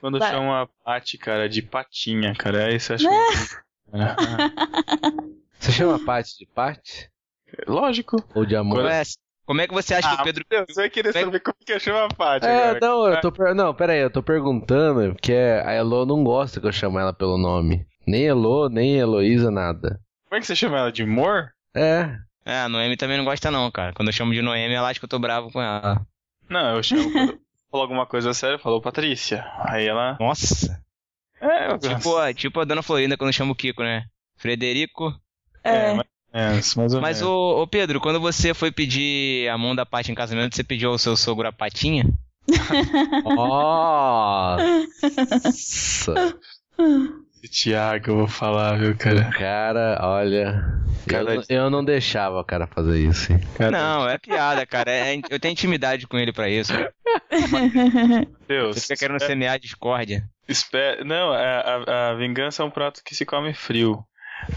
Quando Vai. chama a Paty, cara, de patinha, cara. Aí você acha que... Você chama Paty de Paty? Lógico. Ou de amor? Como é, como é que você acha que o Pedro. Deus, você vai querer saber como que eu chamo a Paty É, agora. não, eu tô per... Não, pera aí, eu tô perguntando, porque a Elo não gosta que eu chame ela pelo nome. Nem Elo, nem Heloísa, nada. Como é que você chama ela? De Mor? É, É, a Noemi também não gosta, não, cara. Quando eu chamo de Noemi, ela acha que eu tô bravo com ela. Não, eu chamo quando eu falo alguma coisa séria, falou Patrícia. Aí ela... Nossa. É, Tipo, a- tipo a Dona Florinda quando chama o Kiko, né? Frederico. É. mais, é, mais ou Mas, menos. ô, ô Pedro, quando você foi pedir a mão da Paty em casamento, você pediu ao seu sogro a patinha? Nossa! Tiago, eu vou falar, viu, cara? Cara, olha. Cara, eu, eu não deixava o cara fazer isso. hein? Cara, Não, é piada, cara. É- eu tenho intimidade com ele pra isso. Deus. Você fica querendo semear discórdia. Espera, não, a, a, a vingança é um prato que se come frio.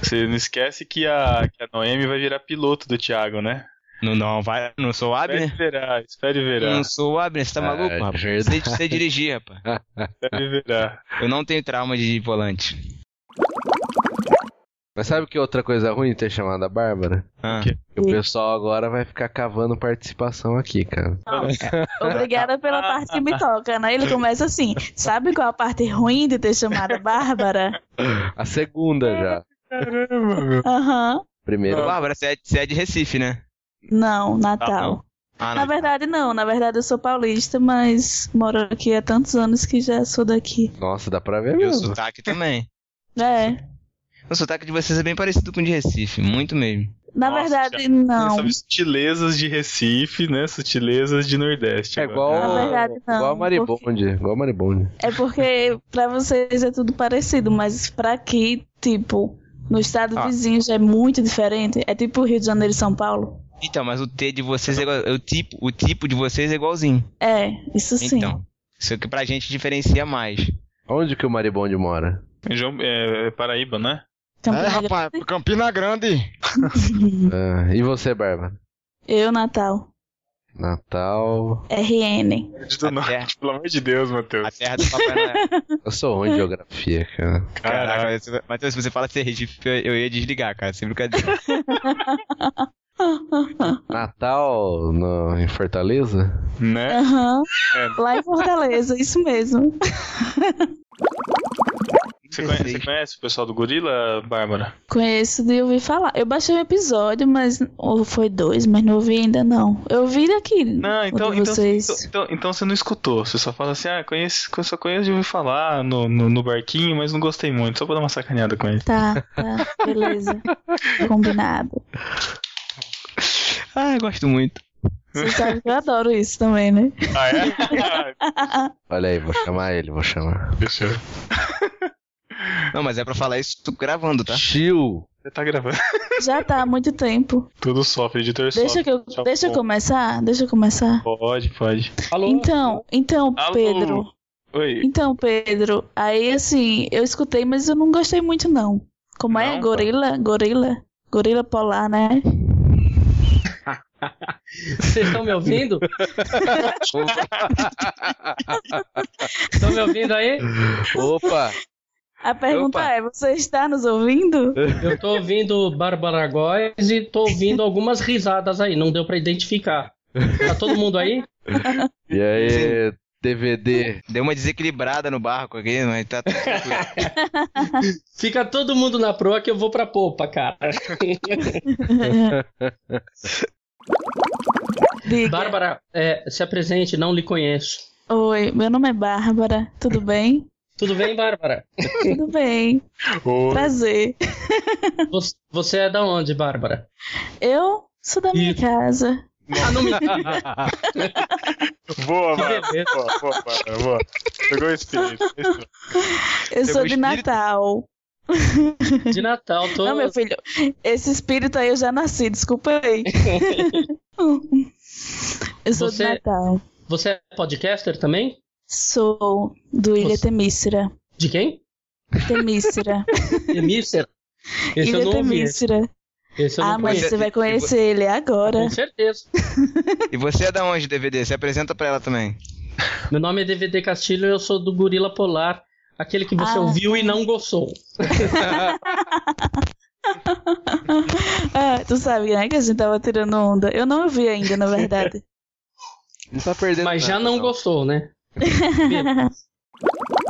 Você não esquece que a, que a Noemi vai virar piloto do Thiago, né? Não, não, vai, não sou o Espere Abner? verá, espere Eu verá. não sou o Abner, você tá Ah, maluco, é rapaz? verdade. Sei, sei dirigir, rapaz. Espere verá. Eu não tenho trauma de volante. Mas sabe que outra coisa ruim de ter chamado a Bárbara? Ah. Que- o pessoal agora vai ficar cavando participação aqui, cara. Obrigada pela parte que me toca, né? Ele começa assim. Sabe qual a parte ruim de ter chamado a Bárbara? A segunda já. Caramba, meu. Aham. Primeiro. Bárbara, você é, você é de Recife, né? Não, Natal. Ah, Na verdade, não. Na verdade, eu sou paulista, mas moro aqui há tantos anos que já sou daqui. Nossa, dá pra ver E o mesmo. sotaque também. É. O sotaque de vocês é bem parecido com o de Recife, muito mesmo. Na Nossa, verdade, já- não. Sabe, sutilezas de Recife, né? Sutilezas de Nordeste. É agora. igual, Na verdade, não, igual a Maribonde. Igual a Maribonde. É porque pra vocês é tudo parecido, mas pra aqui, tipo, no estado Ah. vizinho já é muito diferente. É tipo Rio de Janeiro e São Paulo. Então, mas o T de vocês é igual. O tipo, o tipo de vocês é igualzinho. É, isso sim. Então. Isso que pra gente diferencia mais. Onde que o Maribonde mora? João, é, Paraíba, né? Campina é, rapaz, Campina Grande. Ah, e você, Bárbara? Eu, Natal. Natal. RN. Do A norte, terra- pelo amor de Deus, A Matheus. terra do Papai Noel. Eu sou ruim de geografia, cara. Caraca, Matheus, se você fala ser Recife, eu, eu ia desligar, cara, sem brincadeira. Natal no, em Fortaleza? Né? Aham. É. Lá em Fortaleza, isso mesmo. Você conhece, você conhece o pessoal do Gorila, Bárbara? Conheço de ouvir falar. Eu baixei um episódio, mas. Ou foi dois, mas não ouvi ainda não. Eu ouvi daqui. Não, então, então, vocês. então, então, então você não escutou. Você só fala assim, ah, conheço, eu só conheço de ouvir falar no, no, no barquinho, mas não gostei muito. Só pra dar uma sacaneada com ele. Tá, tá, beleza. Combinado. Ah, eu gosto muito. Você sabe que eu adoro isso também, né? Ah, é? Olha aí, vou chamar ele, vou chamar. Deixa eu... Não, mas é pra falar isso tô gravando, tá? Tio! Você tá gravando. Já tá há muito tempo. Tudo sofre, editor Deixa sofre. que eu, Tchau, deixa eu começar, deixa eu começar. Pode, pode. Alô? Então, então, Alô? Pedro. Oi. Então, Pedro, aí assim, eu escutei, mas eu não gostei muito não. Como é? Não, Gorila? Gorila? Gorila polar, né? Vocês estão me ouvindo? Estão me ouvindo aí? Opa! A pergunta Opa. é, você está nos ouvindo? Eu tô ouvindo Bárbara Góes e tô ouvindo algumas risadas aí, não deu pra identificar. Tá todo mundo aí? E aí, DVD? Deu uma desequilibrada no barco aqui, mas tá. Fica todo mundo na proa que eu vou pra popa, cara. Diga. Bárbara, é, se apresente, não lhe conheço. Oi, meu nome é Bárbara, tudo bem? Tudo bem, Bárbara? Tudo bem, Oi. prazer. Você- Você é da onde, Bárbara? Eu sou da minha casa. Ah, não me... Boa, mano. Boa, boa, Bárbara, boa. Pegou o espírito. Eu sou Pegou de espírito? Natal. De Natal, tô... Não, meu filho, esse espírito aí eu já nasci, desculpa aí. eu sou Você- de Natal. Você é podcaster também? Sou do Ilha Você- Temícera. De quem? Temícera. Emícer? Esse eu Ilha. Temícera. Esse eu não Ah, mas você vai conhecer ele agora. Com certeza. E você é da onde, DVD? Se apresenta pra ela também. Meu nome é DVD Castilho e eu sou do Gorila Polar, aquele que você Ah. ouviu e não gostou. Ah, tu sabe, né, que a gente tava tirando onda. Eu não ouvi ainda, na verdade. Não tá perdendo Mas já nada, não gostou, né?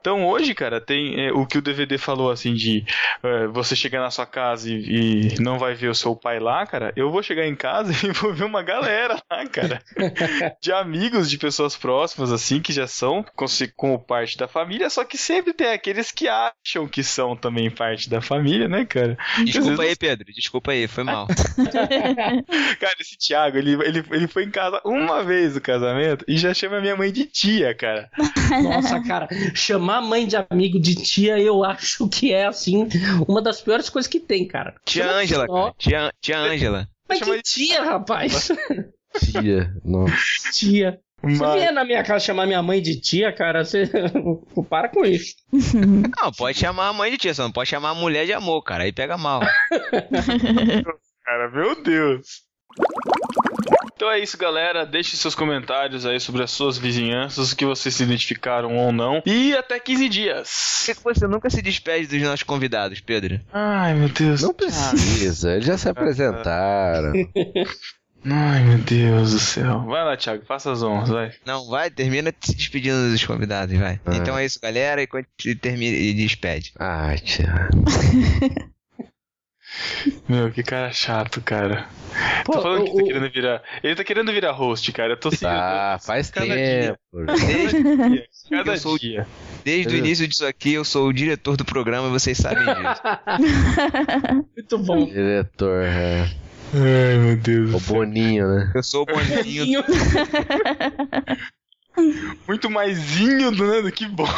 Então hoje, cara, tem é, o que o DVD falou assim de é, você chegar na sua casa e, e não vai ver o seu pai lá, cara. Eu vou chegar em casa e vou ver uma galera lá, cara, de amigos, de pessoas próximas assim que já são como parte da família, só que sempre tem aqueles que acham que são também parte da família, né, cara? Desculpa aí, Pedro. Desculpa aí, foi mal. Cara, esse Thiago, ele, ele, ele foi em casa uma vez no casamento e já chama minha mãe de tia, cara. Nossa, cara, chamar a mãe de amigo de tia, eu acho que é, assim, uma das piores coisas que tem, cara. Tia Chama Ângela, só- cara. Tia, tia Ângela. Mas Chama que tia, rapaz? Tia, nossa. tia. Você Mas- vier na minha casa chamar minha mãe de tia, cara, você. Para com isso. Não, pode chamar a mãe de tia, só não pode chamar a mulher de amor, cara. Aí pega mal. Cara, meu Deus. Então é isso, galera. Deixe seus comentários aí sobre as suas vizinhanças, o que vocês se identificaram ou não. E até 15 Por dias. que que você nunca se despede dos nossos convidados, Pedro? Ai, meu Deus. Não precisa, eles já se apresentaram. Ai, meu Deus do céu. Vai lá, Thiago, faça as honras, vai. Não, vai, termina se despedindo dos convidados, vai. Ah. Então é isso, galera, e, termina e despede. Ai, tia. Meu, que cara chato, cara. Pô, Tô falando que o- tá o- querendo virar. Ele tá querendo virar host, cara. Eu tô seguindo. Tá, faz Cada tempo. dia. Cada Eu sou- dia. Desde o É. início disso aqui, eu sou o diretor do programa e vocês sabem disso. Muito bom. Diretor, é. Ai, meu Deus. O Boninho, né? Eu sou o Boninho. Muito maisinho, né? Que bom.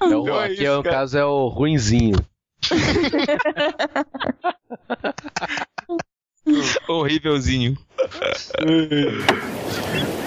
O- Então é aqui isso, é, o cara. caso é o ruinzinho. Horrívelzinho.